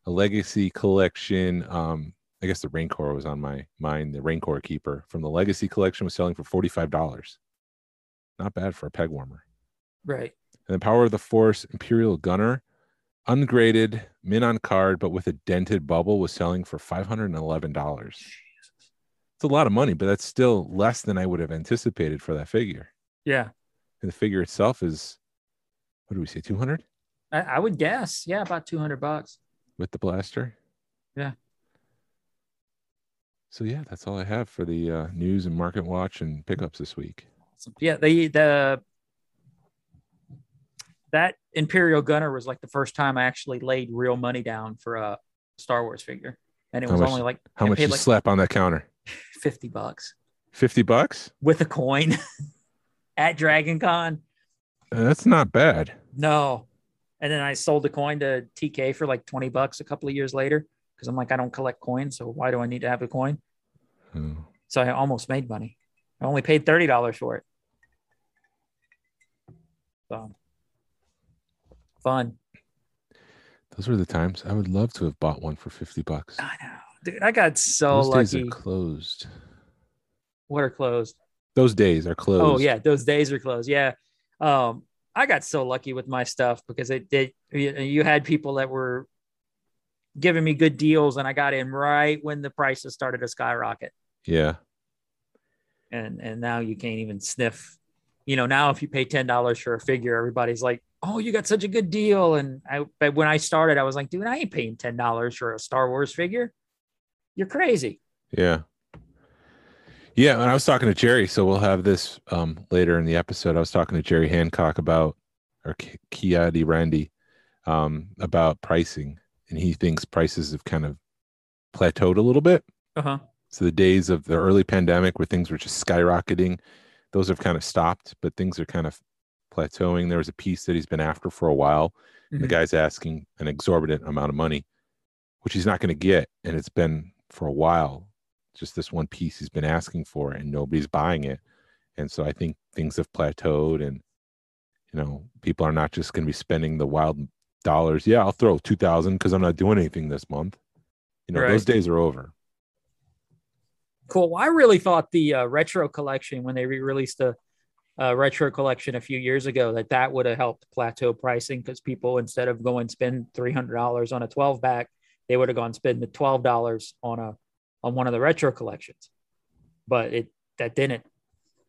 Speaker 5: A legacy collection. Um, I guess the Rancor was on my mind. The Rancor Keeper from the Legacy collection was selling for $45. Not bad for a peg warmer.
Speaker 4: Right.
Speaker 5: And the Power of the Force Imperial Gunner, ungraded, min on card, but with a dented bubble, was selling for $511. It's a lot of money, but that's still less than I would have anticipated for that figure.
Speaker 4: Yeah.
Speaker 5: And the figure itself is, what do we say, 200
Speaker 4: I, I would guess. Yeah. About 200 bucks.
Speaker 5: with the blaster?
Speaker 4: Yeah.
Speaker 5: So, yeah, that's all I have for the uh, news and market watch and pickups this week.
Speaker 4: Yeah, the the that Imperial Gunner was like the first time I actually laid real money down for a Star Wars figure, and it
Speaker 5: How
Speaker 4: was
Speaker 5: much-
Speaker 4: only like
Speaker 5: How
Speaker 4: I
Speaker 5: much you
Speaker 4: like
Speaker 5: slap on that counter?
Speaker 4: fifty bucks
Speaker 5: 50 bucks?
Speaker 4: with a coin. at Dragon Con.
Speaker 5: Uh, That's not bad.
Speaker 4: No. And then I sold the coin to TK for like 20 bucks a couple of years later because I'm like, I don't collect coins. So why do I need to have a coin?
Speaker 5: Oh.
Speaker 4: So I almost made money. I only paid $30 for it. So fun.
Speaker 5: Those were the times. I would love to have bought one for 50 bucks.
Speaker 4: I know. Dude, I got so
Speaker 5: Those days
Speaker 4: lucky.
Speaker 5: are closed.
Speaker 4: what are closed?
Speaker 5: Those days are closed.
Speaker 4: Oh yeah, those days are closed. Yeah. Um, I got so lucky with my stuff because it did. You you had people that were giving me good deals, and I got in right when the prices started to skyrocket.
Speaker 5: Yeah.
Speaker 4: And and now you can't even sniff. You know, now if you pay ten dollars for a figure, everybody's like, "Oh, you got such a good deal." And I, but when I started, I was like, "Dude, I ain't paying ten dollars for a Star Wars figure. You're crazy."
Speaker 5: Yeah. Yeah. And I was talking to Jerry. So we'll have this um, later in the episode. I was talking to Jerry Hancock about, or Ki- Kiadi Randy, um, about pricing. And he thinks prices have kind of plateaued a little bit.
Speaker 4: Uh huh.
Speaker 5: So the days of the early pandemic where things were just skyrocketing, those have kind of stopped, but things are kind of plateauing. There was a piece that he's been after for a while. and The guy's asking an exorbitant amount of money, which he's not going to get. And it's been for a while, just this one piece he's been asking for, and nobody's buying it. And so I think things have plateaued, and you know, people are not just going to be spending the wild dollars. Yeah, I'll throw two thousand because I'm not doing anything this month. You know, those days are over.
Speaker 4: Cool. Well, I really thought the uh, retro collection when they re-released the uh, retro collection a few years ago that that would have helped plateau pricing because people instead of going spend three hundred dollars on a twelve back, they would have gone spend the twelve dollars on a on one of the retro collections. But it that didn't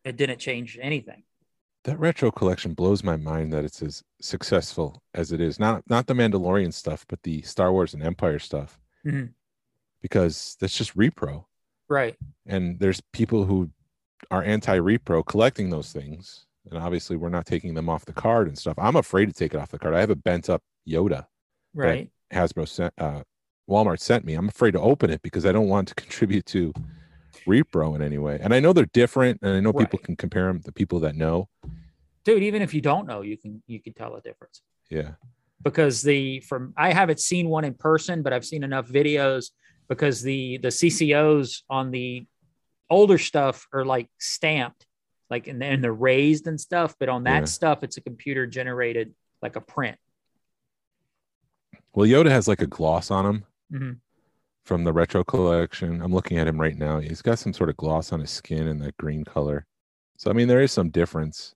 Speaker 4: it didn't change anything.
Speaker 5: that retro collection blows my mind that it's as successful as it is. Not not the Mandalorian stuff, but the Star Wars and Empire stuff,
Speaker 4: Mhm.
Speaker 5: because that's just repro.
Speaker 4: Right.
Speaker 5: And there's people who are anti-repro collecting those things, and obviously we're not taking them off the card and stuff. I'm afraid to take it off the card. I have a bent up Yoda
Speaker 4: Right.
Speaker 5: Hasbro sent, uh, Walmart sent me. I'm afraid to open it because I don't want to contribute to repro in any way. And I know they're different, and I know people can compare them. The people that know,
Speaker 4: Dude, even if you don't know, you can you can tell a difference.
Speaker 5: yeah.
Speaker 4: because the from I haven't seen one in person, but I've seen enough videos because the the CCOs on the older stuff are like stamped, like and, and they're raised and stuff. But on that
Speaker 5: Yeah.
Speaker 4: stuff, it's a computer generated like a print.
Speaker 5: Well, Yoda has like a gloss on him
Speaker 4: Mhm.
Speaker 5: from the retro collection. I'm looking at him right now. He's got some sort of gloss on his skin and that green color. So I mean, there is some difference,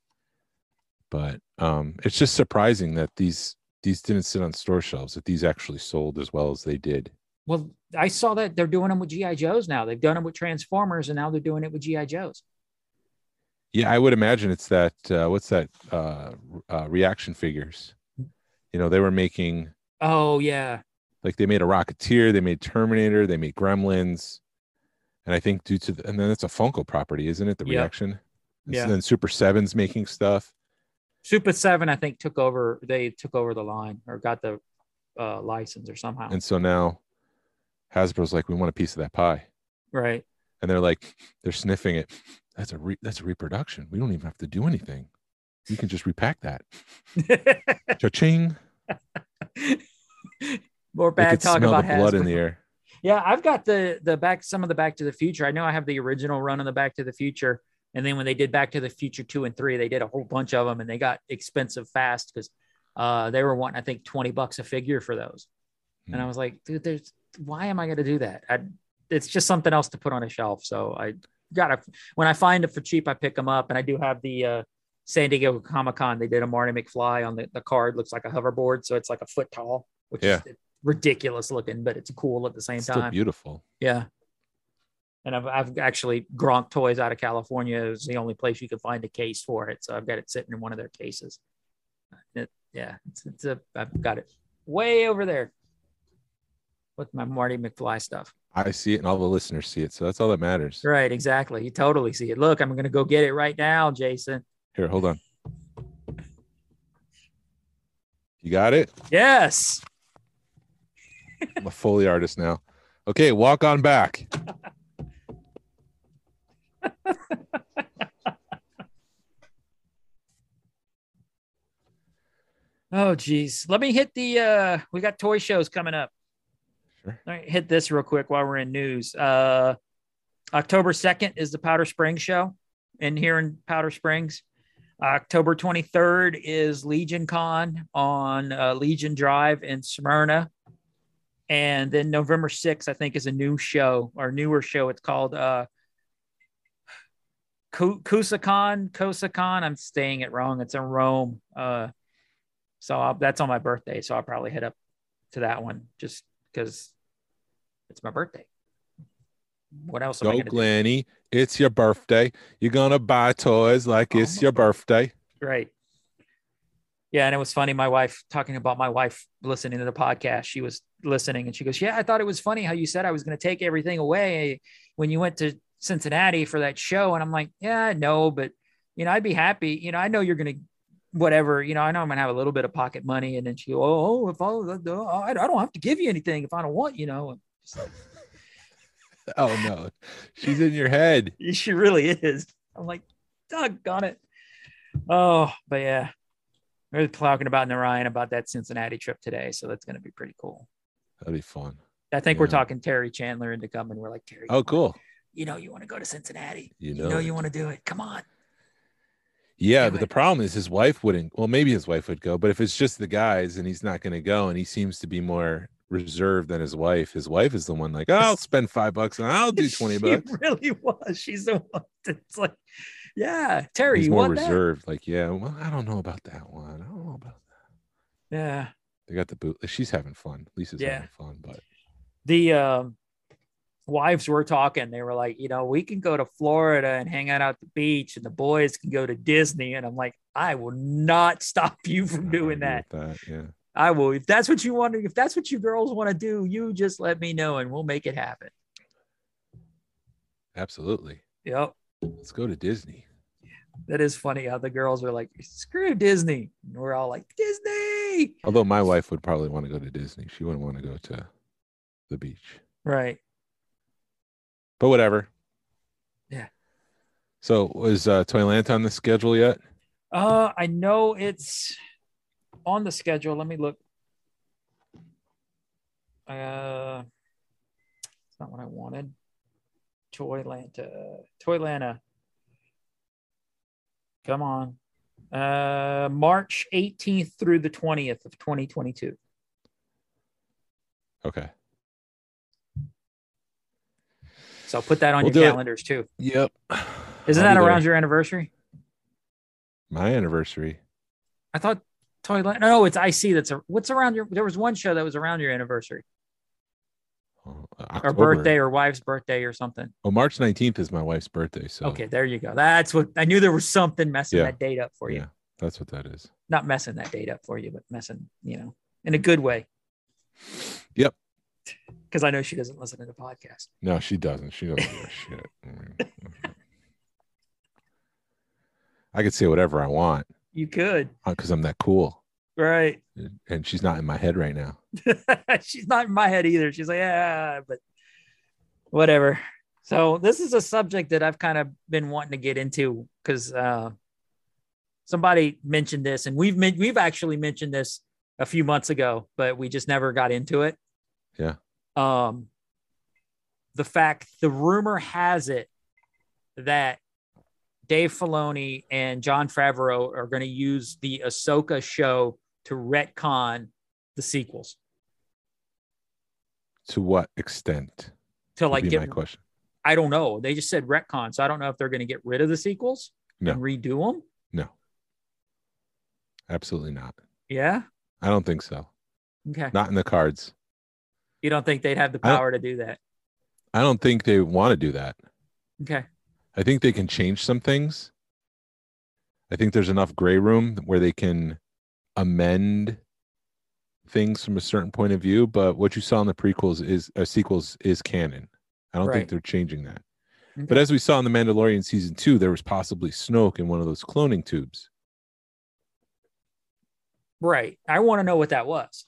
Speaker 5: but um, it's just surprising that these these didn't sit on store shelves. That these actually sold as well as they did.
Speaker 4: Well, I saw that they're doing them with GI Joes now. They've done them with Transformers, and now they're doing it with GI Joes.
Speaker 5: Yeah, I would imagine it's that. Uh, what's that? Uh, uh, reaction figures. You know, they were making
Speaker 4: Oh yeah,
Speaker 5: like they made a Rocketeer, they made Terminator, they made Gremlins, and I think due to the, and then it's a Funko property, isn't it? The
Speaker 4: Yep.
Speaker 5: reaction. And so
Speaker 4: Yeah.
Speaker 5: then Super Seven's making stuff.
Speaker 4: Super Seven. I think took over. They took over the line or got the uh, license or somehow.
Speaker 5: And so now Hasbro's like, we want a piece of that pie.
Speaker 4: right.
Speaker 5: And they're like, they're sniffing it. That's a re- that's a reproduction. We don't even have to do anything. We can just repack that. Cha-ching.
Speaker 4: More bad talk
Speaker 5: smell
Speaker 4: about
Speaker 5: the blood in the air.
Speaker 4: Yeah, I've got the the back some of the Back to the Future. I know I have the original run of the Back to the Future, and then when they did Back to the Future two and three, they did a whole bunch of them, and they got expensive fast because uh, they were wanting I think twenty bucks a figure for those, and I
Speaker 5: Hmm.
Speaker 4: was like, dude, there's why am I going to do that? I, it's just something else to put on a shelf. So I gotta when I find it for cheap, I pick them up, and I do have the uh, San Diego Comic Con. They did a Marty McFly on the the card. Looks like a hoverboard, so it's like a foot tall, which
Speaker 5: Yeah.
Speaker 4: is ridiculous looking, but it's cool at the same
Speaker 5: time. Still
Speaker 4: time.
Speaker 5: beautiful.
Speaker 4: Yeah. And I've, I've actually Gronk Toys out of California is the only place you can find a case for it. So I've got it sitting in one of their cases. It, yeah, it's, it's a, I've got it way over there with my Marty McFly stuff.
Speaker 5: I see it and all the listeners see it. So that's all that matters.
Speaker 4: Right. Exactly. You totally see it. Look, I'm going to go get it right now, Jason.
Speaker 5: Here, hold on. You got it?
Speaker 4: Yes.
Speaker 5: I'm a Foley artist now. Okay, walk on back.
Speaker 4: oh geez. Let me hit the uh we got toy shows coming up.
Speaker 5: Sure.
Speaker 4: All right, hit this real quick while we're in news. Uh October 2nd is the Powder Springs show in here in Powder Springs. October 23rd is Legion Con on uh, Legion Drive in Smyrna. And then November 6th, I think, is a new show or newer show. It's called uh, Ku- Kusacon. Kusacon. I'm saying it wrong. It's in Rome. Uh, so I'll, that's on my birthday. So I'll probably head up to that one just because it's my birthday. What else? am I
Speaker 5: Go,
Speaker 4: gonna do?
Speaker 5: Glenny. It's your birthday. You're gonna buy toys like
Speaker 4: Oh,
Speaker 5: it's your birthday.
Speaker 4: Right. Yeah, and it was funny. My wife talking about my wife listening to the podcast. She was listening, and she goes, "Yeah, I thought it was funny how you said I was going to take everything away when you went to Cincinnati for that show." And I'm like, "Yeah, no, but you know, I'd be happy. You know, I know you're going to." Whatever, you know, I know I'm gonna have a little bit of pocket money, and then she, go, oh, oh if I, I don't have to give you anything if I don't want, you know. Just like,
Speaker 5: Oh no, she's in your head.
Speaker 4: she really is. I'm like, doggone it. Oh, but yeah, we're talking about Narayan about that Cincinnati trip today, so that's going to be pretty cool.
Speaker 5: That'd be fun.
Speaker 4: I think we're talking Terry Chandler into coming. We're like Terry.
Speaker 5: Oh, cool.
Speaker 4: You know you want to go to Cincinnati.
Speaker 5: You
Speaker 4: You
Speaker 5: know,
Speaker 4: know you want to do it. Come on.
Speaker 5: Yeah, but the problem is his wife wouldn't. Well, maybe his wife would go, but if it's just the guys and he's not going to go, and he seems to be more reserved than his wife, his wife is the one like, oh, I'll spend five bucks and I'll do twenty
Speaker 4: She
Speaker 5: bucks.
Speaker 4: really was. She's the one that's like, yeah, Terry,
Speaker 5: He's more
Speaker 4: want that?
Speaker 5: reserved. Like, yeah, well, I don't know about that one. I don't know about. That.
Speaker 4: Yeah.
Speaker 5: They got the boot. She's having fun. Lisa's
Speaker 4: Yeah.
Speaker 5: having fun, but
Speaker 4: the um, wives were talking. They were like, you know, we can go to Florida and hang out at the beach, and the boys can go to Disney. And I'm like, I will not stop you from doing that.
Speaker 5: that. Yeah.
Speaker 4: I will. If that's what you want to, if that's what you girls want to do, you just let me know and we'll make it happen.
Speaker 5: Absolutely.
Speaker 4: Yep.
Speaker 5: Let's go to Disney.
Speaker 4: That is funny how the girls are like, screw Disney. And we're all like, Disney.
Speaker 5: Although my wife would probably want to go to Disney. She wouldn't want to go to the beach.
Speaker 4: Right.
Speaker 5: But whatever.
Speaker 4: Yeah.
Speaker 5: So was uh Toylanta on the schedule yet?
Speaker 4: Uh, I know it's on the schedule. Let me look. Uh, it's not what I wanted. Toylanta, Toylanta. Come on. Uh, March 18th through the 20th of 2022.
Speaker 5: Okay.
Speaker 4: So put that on
Speaker 5: We'll
Speaker 4: your
Speaker 5: do it.
Speaker 4: calendars too.
Speaker 5: Yep.
Speaker 4: Isn't
Speaker 5: I'll
Speaker 4: that around
Speaker 5: there.
Speaker 4: your anniversary?
Speaker 5: my anniversary?
Speaker 4: I thought Toyland. No, it's IC. That's a, what's around your. There was one show that was around your anniversary
Speaker 5: Oh,
Speaker 4: or birthday or wife's birthday or something.
Speaker 5: Oh, March 19th is my wife's birthday. So
Speaker 4: Okay, there you go. That's what I knew. There was something messing
Speaker 5: Yeah.
Speaker 4: that date up for you.
Speaker 5: Yeah. that's what that is.
Speaker 4: Not messing that date up for you, but messing, you know, in a good way.
Speaker 5: Yep.
Speaker 4: Because I know she doesn't listen to the podcast.
Speaker 5: No, she doesn't. She doesn't give a shit. Mm, mm, mm. I could say whatever I want
Speaker 4: You could, uh,
Speaker 5: because I'm that cool.
Speaker 4: Right?
Speaker 5: And she's not in my head right now.
Speaker 4: She's not in my head either. She's like, yeah, but whatever. So this is a subject that I've kind of been wanting to get into because uh, somebody mentioned this, and we've men- we've actually mentioned this a few months ago, but we just never got into it.
Speaker 5: Yeah.
Speaker 4: Um, the fact, the rumor has it that Dave Filoni and Jon Favreau are going to use the Ahsoka show to retcon the sequels
Speaker 5: To what extent?
Speaker 4: to like get
Speaker 5: my question.
Speaker 4: I don't know. They just said retcon, so I don't know if they're going to get rid of the sequels
Speaker 5: No.
Speaker 4: and redo them.
Speaker 5: No. Absolutely not.
Speaker 4: Yeah.
Speaker 5: I don't think so.
Speaker 4: Okay.
Speaker 5: Not in the cards.
Speaker 4: You don't think they'd have the power to do that?
Speaker 5: I don't think they want to do that.
Speaker 4: Okay.
Speaker 5: I think they can change some things. I think there's enough gray room where they can amend things from a certain point of view. But what you saw in the prequels is uh, sequels is canon. I don't
Speaker 4: Right.
Speaker 5: think they're changing that.
Speaker 4: Okay.
Speaker 5: But as we saw in the Mandalorian season two, there was possibly Snoke in one of those cloning tubes.
Speaker 4: Right. I want to know what that was.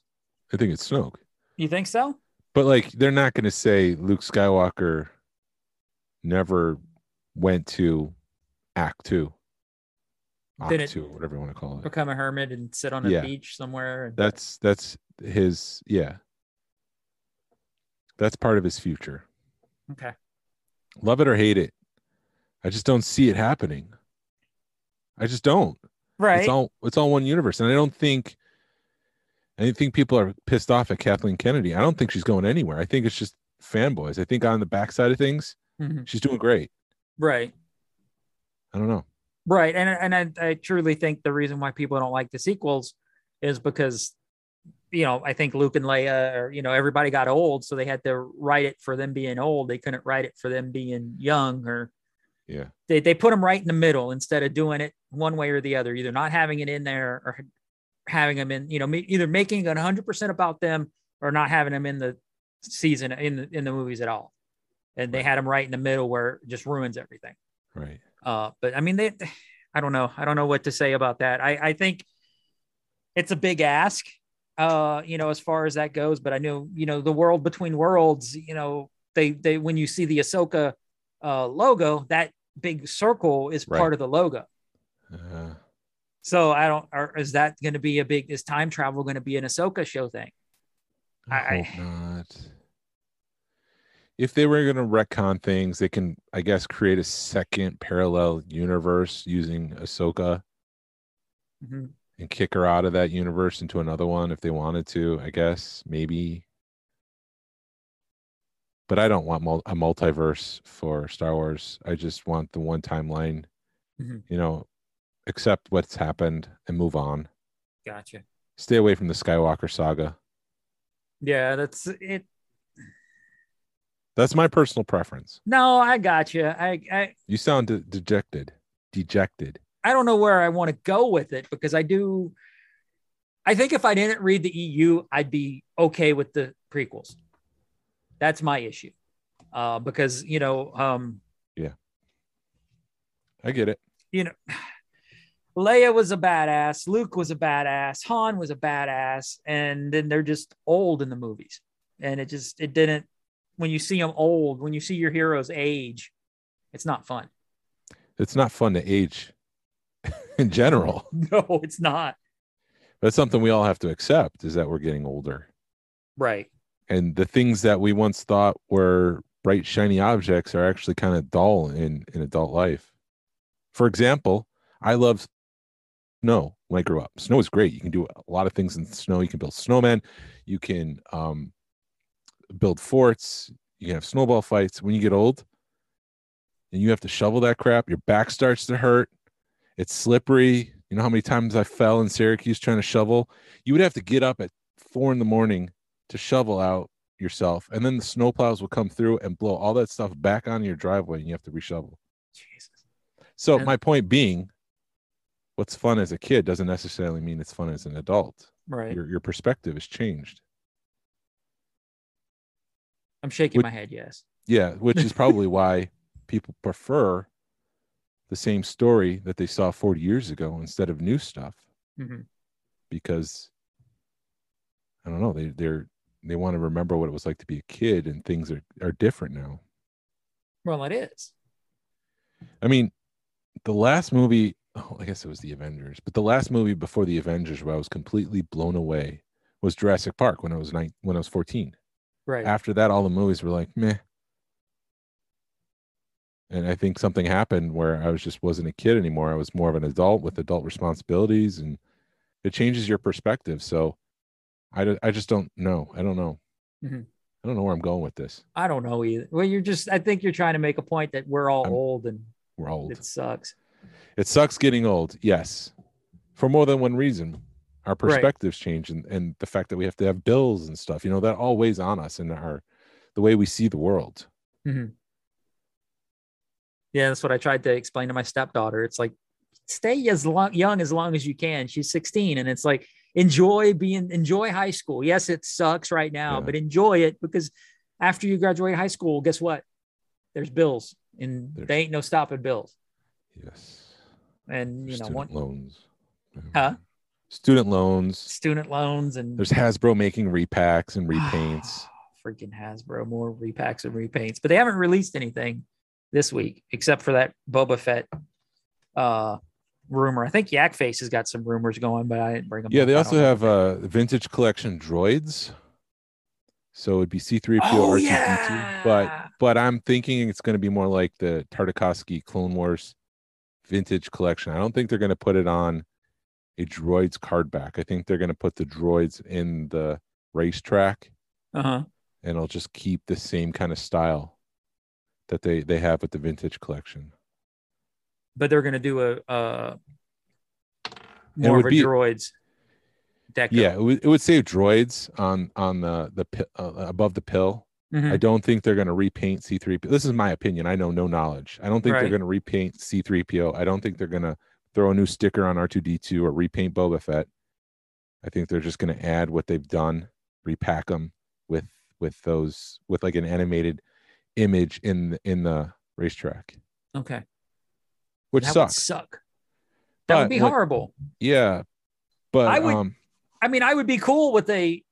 Speaker 5: I think it's Snoke.
Speaker 4: You think so?
Speaker 5: But like, they're not going to say Luke Skywalker never went to
Speaker 4: Ahch-To. It-
Speaker 5: whatever you want to call it.
Speaker 4: become a hermit and sit on a
Speaker 5: Yeah.
Speaker 4: beach somewhere. And,
Speaker 5: That's that's his yeah. That's part of his future.
Speaker 4: okay.
Speaker 5: Love it or hate it. I just don't see it happening. I just don't.
Speaker 4: Right.
Speaker 5: It's all it's all one universe. And I don't think I think people are pissed off at Kathleen Kennedy. I don't think she's going anywhere. I think it's just fanboys. I think on the backside of things,
Speaker 4: Mhm.
Speaker 5: she's doing great.
Speaker 4: Right.
Speaker 5: I don't know.
Speaker 4: Right. And and I, I truly think the reason why people don't like the sequels is because you know, I think Luke and Leia or you know, everybody got old, so they had to write it for them being old. They couldn't write it for them being young or
Speaker 5: Yeah.
Speaker 4: they, they put them right in the middle instead of doing it one way or the other, either not having it in there or having them in, you know, me- either making it 100% about them or not having them in the season in the, in the movies at all. And they had them right in the middle where it just ruins everything.
Speaker 5: Right.
Speaker 4: Uh, but I mean, they, I don't know. I don't know what to say about that. I, I think it's a big ask, uh, you know, as far as that goes. But I know, you know, the world between worlds, you know, they, they, when you see the Ahsoka uh, logo, that big circle is
Speaker 5: Right.
Speaker 4: part of the logo.
Speaker 5: Uh,
Speaker 4: So I don't, or is that going to be a big, is time travel going to be an Ahsoka show thing?
Speaker 5: I,
Speaker 4: I-
Speaker 5: hope not. If they were going to retcon things, they can, I guess, create a second parallel universe using Ahsoka
Speaker 4: Mhm.
Speaker 5: and kick her out of that universe into another one if they wanted to. I guess maybe, but I don't want mul- a multiverse for Star Wars. I just want the one timeline.
Speaker 4: Mhm.
Speaker 5: You know, accept what's happened and move on.
Speaker 4: Gotcha.
Speaker 5: Stay away from the Skywalker saga.
Speaker 4: Yeah, that's it.
Speaker 5: That's my personal preference.
Speaker 4: No, I got you. I, I,
Speaker 5: You sound de- dejected. Dejected.
Speaker 4: I don't know where I want to go with it because I do. I think if I didn't read the EU, I'd be okay with the prequels. That's my issue, uh, because you know, um, yeah,
Speaker 5: I get it.
Speaker 4: you know, Leia was a badass, Luke was a badass, Han was a badass, and then they're just old in the movies, and it just it didn't. When you see them old, when you see your heroes age, it's not fun.
Speaker 5: It's not fun to age in general.
Speaker 4: No, it's not.
Speaker 5: That's something we all have to accept is that we're getting older.
Speaker 4: Right.
Speaker 5: And the things that we once thought were bright, shiny objects are actually kind of dull in, in adult life. For example, I loved snow when I grew up. Snow is great. You can do a lot of things in snow. You can build snowmen, you can um, build forts, you can have snowball fights. When you get old and you have to shovel that crap, your back starts to hurt. It's slippery. You know how many times I fell in Syracuse trying to shovel? You would have to get up at four in the morning to shovel out yourself, and then the snowplows will come through and blow all that stuff back on your driveway, and you have to reshovel.
Speaker 4: Jesus.
Speaker 5: So
Speaker 4: And-
Speaker 5: my point being, what's fun as a kid doesn't necessarily mean it's fun as an adult.
Speaker 4: Right.
Speaker 5: Your your perspective has changed.
Speaker 4: I'm shaking
Speaker 5: Would-
Speaker 4: my head. Yes.
Speaker 5: Yeah, which is probably why people prefer the same story that they saw 40 years ago instead of new stuff
Speaker 4: hmm
Speaker 5: because I don't know, they they're they want to remember what it was like to be a kid and things are are different now.
Speaker 4: Well, it is.
Speaker 5: I mean, the last movie, oh, I guess it was the Avengers, but the last movie before the Avengers where I was completely blown away was Jurassic Park when I was nine, when I was 14.
Speaker 4: Right.
Speaker 5: After that, all the movies were like, meh. And I think something happened where I was just wasn't a kid anymore. I was more of an adult with adult responsibilities and it changes your perspective. So I, I just don't know. I don't know.
Speaker 4: Mhm.
Speaker 5: I don't know where I'm going with this.
Speaker 4: I don't know either. Well, you're just. I think you're trying to make a point that we're all
Speaker 5: I'm-
Speaker 4: old and
Speaker 5: We're old.
Speaker 4: it sucks.
Speaker 5: It sucks getting old, yes, for more than one reason. Our perspectives change, and, and the fact that we have to have bills and stuff, you know, that all weighs on us and our the way we see the world. Mm-hmm.
Speaker 4: Yeah, that's what I tried to explain to my stepdaughter. It's like stay as long young as long as you can. She's 16, and it's like enjoy being enjoy high school. Yes, it sucks right now,
Speaker 5: Yeah.
Speaker 4: but enjoy it because after you graduate high school, guess what? There's bills, and
Speaker 5: There's-
Speaker 4: there ain't no stopping bills.
Speaker 5: Yes,
Speaker 4: And you know, one
Speaker 5: loans,
Speaker 4: Huh?
Speaker 5: Student loans.
Speaker 4: student loans and
Speaker 5: There's Hasbro making repacks and repaints.
Speaker 4: freaking Hasbro, more repacks and repaints. But they haven't released anything this week except for that Boba Fett uh rumor. I think Yak Face has got some rumors going, but I didn't bring them.
Speaker 5: Yeah,
Speaker 4: up.
Speaker 5: they also have uh vintage collection droids. So it'd be C3PO
Speaker 4: Oh,
Speaker 5: R2D2.
Speaker 4: yeah.
Speaker 5: But but I'm thinking it's going to be more like the Tartakovsky Clone Wars vintage collection. I don't think they're going to put it on a droids card back. I think they're going to put the droids in the racetrack
Speaker 4: Uh-huh.
Speaker 5: and it'll just keep the same kind of style that they they have with the vintage collection.
Speaker 4: But they're gonna do a uh more of a
Speaker 5: be-
Speaker 4: droids deck.
Speaker 5: Yeah, it would, it would say droids on on the the pi- uh, above the pill.
Speaker 4: Mhm.
Speaker 5: I don't think they're going to repaint C3PO. This is my opinion. I know no knowledge. I don't think
Speaker 4: Right.
Speaker 5: they're going to repaint C3PO. I don't think they're going to throw a new sticker on R2D2 or repaint Boba Fett. I think they're just going to add what they've done, repack them with with those with like an animated image in the, in the racetrack,
Speaker 4: Okay.
Speaker 5: which
Speaker 4: that would
Speaker 5: sucks.
Speaker 4: suck. That would be horrible.
Speaker 5: Yeah, but
Speaker 4: I would-
Speaker 5: um,
Speaker 4: I mean, I would be cool with a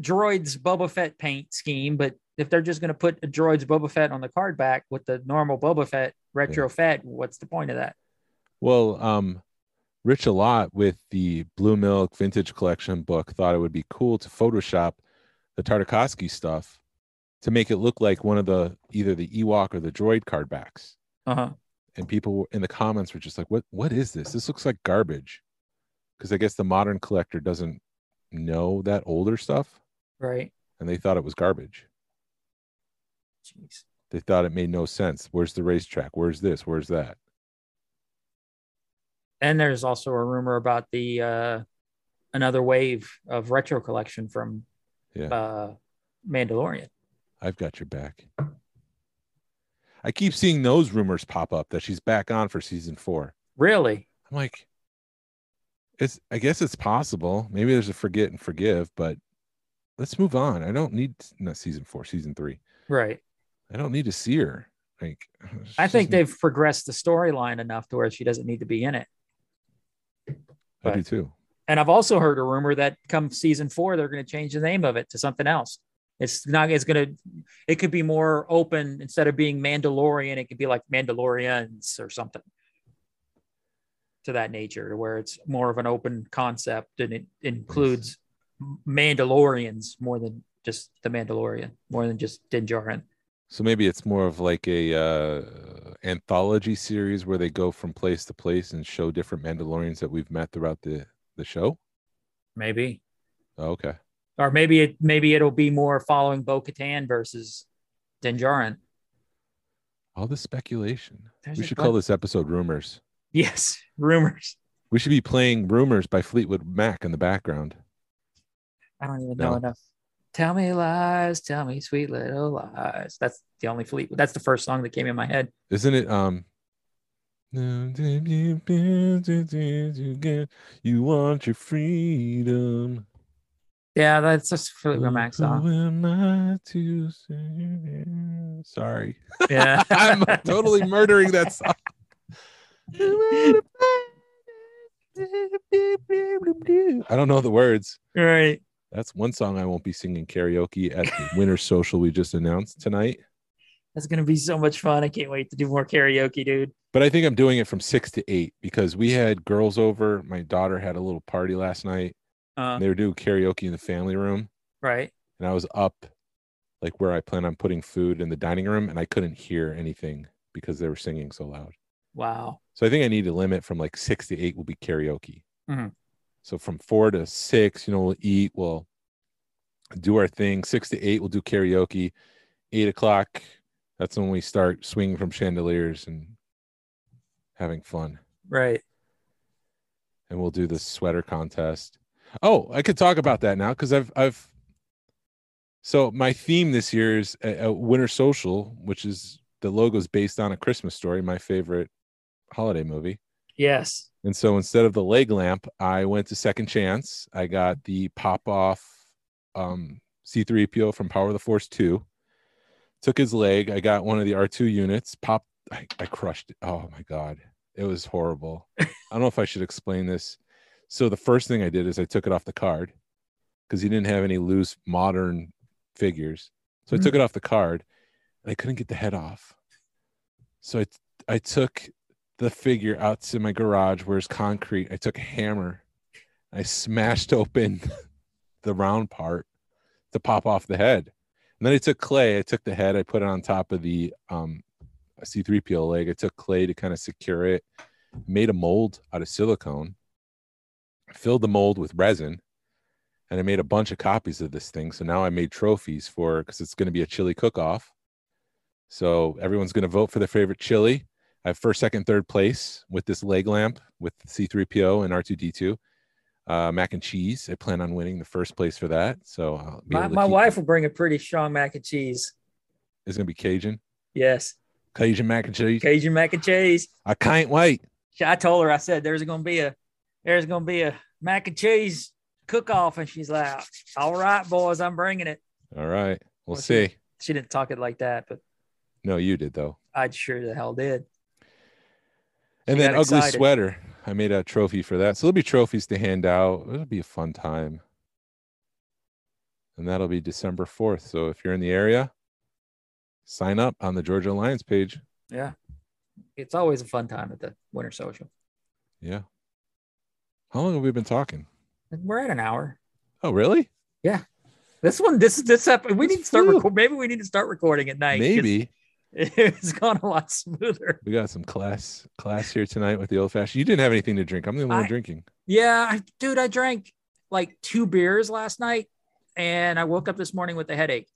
Speaker 4: droids Boba Fett paint scheme, but if they're just going to put a droids Boba Fett on the card back with the normal Boba Fett retro Fett, what's the point of that?
Speaker 5: Well, um, Rich a lot with the Blue Milk Vintage Collection book thought it would be cool to Photoshop the Tartakovsky stuff to make it look like one of the either the Ewok or the Droid card backs.
Speaker 4: Uh huh.
Speaker 5: And people in the comments were just like, "What? What is this? This looks like garbage." Because I guess the modern collector doesn't know that older stuff,
Speaker 4: Right.
Speaker 5: and they thought it was garbage.
Speaker 4: Jeez.
Speaker 5: They thought it made no sense. Where's the racetrack? Where's this? Where's that?
Speaker 4: And there's also a rumor about the uh another wave of retro collection from
Speaker 5: Yeah.
Speaker 4: uh Mandalorian.
Speaker 5: I've got your back. I keep seeing those rumors pop up that she's back on for season four.
Speaker 4: Really?
Speaker 5: I'm like, it's. I guess it's possible. Maybe there's a forget and forgive, but let's move on. I don't need not season four, season three.
Speaker 4: Right.
Speaker 5: I don't need to see her. Like,
Speaker 4: I think they've progressed the storyline enough to where she doesn't need to be in it.
Speaker 5: I do too.
Speaker 4: And I've also heard a rumor that come season four, they're going to change the name of it to something else. It's not, it's going to, it could be more open instead of being Mandalorian, it could be like Mandalorians or something to that nature, where it's more of an open concept and it includes Mandalorians more than just the Mandalorian, more than just Din Djarin.
Speaker 5: So maybe it's more of like a uh, anthology series where they go from place to place and show different Mandalorians that we've met throughout the the show.
Speaker 4: Maybe.
Speaker 5: Oh, okay.
Speaker 4: Or maybe it maybe it'll be more following Bo Katan versus Din Djarin.
Speaker 5: All the speculation.
Speaker 4: There's
Speaker 5: we should call this episode rumors.
Speaker 4: Yes, rumors.
Speaker 5: We should be playing rumors by Fleetwood Mac in the background.
Speaker 4: I don't even know enough. Tell me lies, tell me sweet little lies. That's the only Fleet. That's the first song that came in my head.
Speaker 5: Isn't it um you want your freedom.
Speaker 4: Yeah, that's just Fleetwood Mac
Speaker 5: Who
Speaker 4: song.
Speaker 5: am I to say- Sorry.
Speaker 4: Yeah,
Speaker 5: I'm totally murdering that song. I don't know the words.
Speaker 4: right.
Speaker 5: That's one song I won't be singing karaoke at the winter social we just announced tonight.
Speaker 4: That's gonna be so much fun. I can't wait to do more karaoke, dude.
Speaker 5: But I think I'm doing it from six to eight because we had girls over. My daughter had a little party last night.
Speaker 4: Uh,
Speaker 5: They were doing karaoke in the family room,
Speaker 4: right.
Speaker 5: and I was up like where I plan on putting food in the dining room, and I couldn't hear anything because they were singing so loud.
Speaker 4: Wow.
Speaker 5: So I think I need to limit from like six to eight will be karaoke.
Speaker 4: Mhm.
Speaker 5: So from four to six, you know, we'll eat, we'll do our thing. Six to eight, we'll do karaoke. Eight o'clock, that's when we start swinging from chandeliers and having fun.
Speaker 4: Right.
Speaker 5: And we'll do the sweater contest. Oh, I could talk about that now because I've I've. So my theme this year is a, a winter social, which is the logo's based on a Christmas story, my favorite holiday movie.
Speaker 4: Yes.
Speaker 5: And so instead of the leg lamp, I went to Second Chance. I got the pop off um, C3PO from Power of the Force 2. Took his leg. I got one of the R2 units. Pop. I, I crushed it. Oh my God. It was horrible. I don't know if I should explain this. So the first thing I did is I took it off the card because he didn't have any loose modern figures. So I took it off the card and I couldn't get the head off. So I I took the figure out to my garage where it's concrete. I took a hammer, I smashed open the round part to pop off the head. And then I took clay. I took the head, I put it on top of the um, C3PO leg. I took clay to kind of secure it, made a mold out of silicone, filled the mold with resin, and I made a bunch of copies of this thing. So now I made trophies for because it's going to be a chili cook off. So everyone's going to vote for their favorite chili. I have first, second, third place with this leg lamp with C3PO and R2D2. Uh, mac and cheese. I plan on winning the first place for that. So
Speaker 4: My, my wife will bring a pretty strong mac and cheese.
Speaker 5: It's going to be Cajun.
Speaker 4: Yes,
Speaker 5: Cajun mac and cheese.
Speaker 4: Cajun mac and cheese.
Speaker 5: I can't wait.
Speaker 4: I told her, I said, "There's going to be a, there's going to be a mac and cheese cook off," and she's like, "All right, boys, I'm bringing it."
Speaker 5: All right. We'll
Speaker 4: Well, she-
Speaker 5: see.
Speaker 4: She didn't talk it like that, but
Speaker 5: No, you did though.
Speaker 4: I sure the hell did.
Speaker 5: And then ugly
Speaker 4: excited.
Speaker 5: sweater. I made a trophy for that. So there'll be trophies to hand out. It'll be a fun time. And that'll be December 4th. So if you're in the area, sign up on the Georgia Alliance page.
Speaker 4: Yeah, it's always a fun time at the Winter Social.
Speaker 5: Yeah. How long have we been talking?
Speaker 4: We're at an hour.
Speaker 5: Oh, really? Yeah.
Speaker 4: This one, this this ep- we need to start
Speaker 5: Phew.
Speaker 4: record. Maybe we need to start recording at night.
Speaker 5: Maybe.
Speaker 4: it's gone a lot smoother.
Speaker 5: We got some class class here tonight with the old fashioned. You didn't have anything to drink. I'm the only one drinking.
Speaker 4: Yeah, I, dude, I drank like two beers last night, and I woke up this morning with a headache,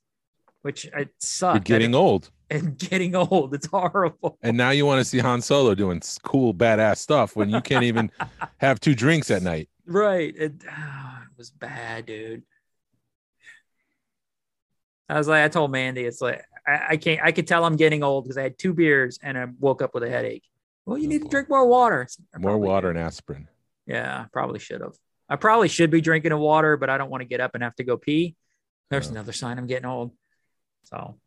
Speaker 4: which it sucked.
Speaker 5: You're getting old.
Speaker 4: and getting old. It's horrible.
Speaker 5: And now you want to see Han Solo doing cool, badass stuff when you can't even have two drinks at night.
Speaker 4: Right. It, ah, it was bad, dude. I was like, I told Mandy, it's like I, I can't. I could tell I'm getting old because I had two beers and I woke up with a headache. Well, you need to drink more water. I
Speaker 5: More water
Speaker 4: do."
Speaker 5: and aspirin.
Speaker 4: Yeah, I probably should have. I probably should be drinking the water, but I don't want to get up and have to go pee. There's
Speaker 5: Yeah.
Speaker 4: another sign I'm getting old. So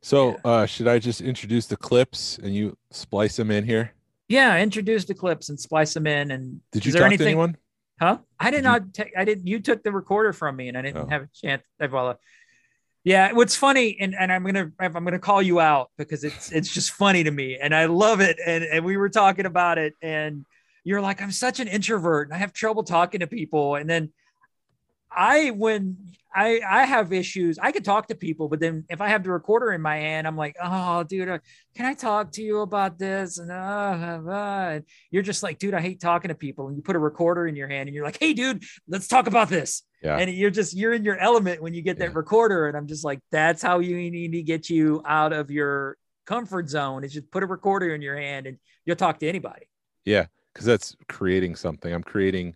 Speaker 5: So,
Speaker 4: Yeah.
Speaker 5: uh, should I just introduce the clips and you splice them in here?
Speaker 4: yeah, introduce the clips and splice them in. And
Speaker 5: Did you talk
Speaker 4: anything?
Speaker 5: to anyone?
Speaker 4: Huh? I did
Speaker 5: Did
Speaker 4: not take. I didn't. You took the recorder from me, and I didn't
Speaker 5: Oh.
Speaker 4: have a chance. Well, yeah. What's funny, and, and I'm gonna I'm gonna call you out because it's it's just funny to me, and I love it. And and we were talking about it, and you're like, I'm such an introvert, and I have trouble talking to people. And then I when I I have issues. I could talk to people, but then if I have the recorder in my hand, I'm like, oh, dude, uh, can I talk to you about this? And, uh, uh, uh, and you're just like, dude, I hate talking to people. And you put a recorder in your hand, and you're like, hey, dude, let's talk about this.
Speaker 5: Yeah.
Speaker 4: And you're just you're in your element when you get that
Speaker 5: Yeah.
Speaker 4: recorder. And I'm just like, that's how you need to get you out of your comfort zone. Is just put a recorder in your hand, and you'll talk to anybody.
Speaker 5: Yeah, because that's creating something. I'm creating,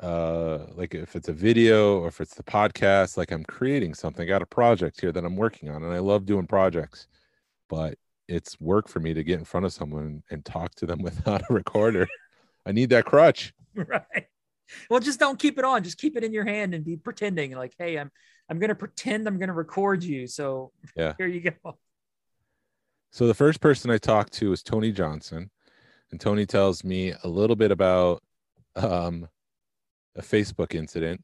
Speaker 5: uh, like if it's a video or if it's the podcast, like I'm creating something. I got a project here that I'm working on, and I love doing projects, but it's work for me to get in front of someone and talk to them without a recorder. I need that crutch.
Speaker 4: right well just don't keep it on just keep it in your hand and be pretending like hey i'm i'm gonna pretend i'm gonna record you so
Speaker 5: Yeah.
Speaker 4: here you go
Speaker 5: So the first person I talked to was Tony Johnson, and Tony tells me a little bit about um, a Facebook incident,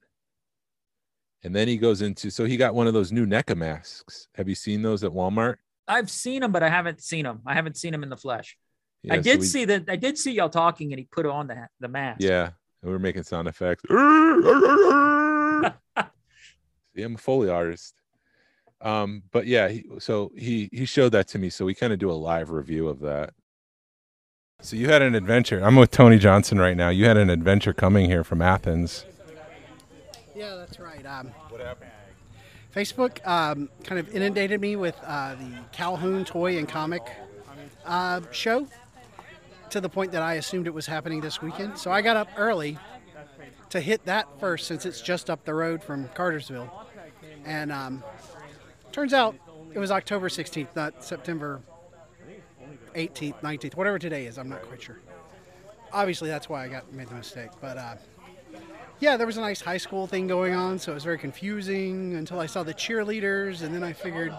Speaker 5: and then he goes into so he got one of those new NECA masks. Have you seen those at Walmart?
Speaker 4: i've seen them, but i haven't seen them. i haven't seen him in the flesh i
Speaker 5: Yeah, so
Speaker 4: did
Speaker 5: we-
Speaker 4: see that i did see y'all talking and he put on the the mask
Speaker 5: Yeah, we were making sound effects. See, I'm a foley artist. Um, but yeah, he, so he he showed that to me, so we kind of do a live review of that. So you had an adventure. I'm with Tony Johnson right now. You had an adventure coming here from Athens.
Speaker 6: Yeah, that's right. Um, what happened? Facebook um, kind of inundated me with uh, the Calhoun toy and comic uh, show to the point that I assumed it was happening this weekend. So I got up early to hit that first since it's just up the road from Cartersville. And um, turns out it was October 16th, not September 18th, 19th, whatever today is. I'm not quite sure. Obviously, that's why I got made the mistake. But uh, yeah, there was a nice high school thing going on, so it was very confusing until I saw the cheerleaders, and then I figured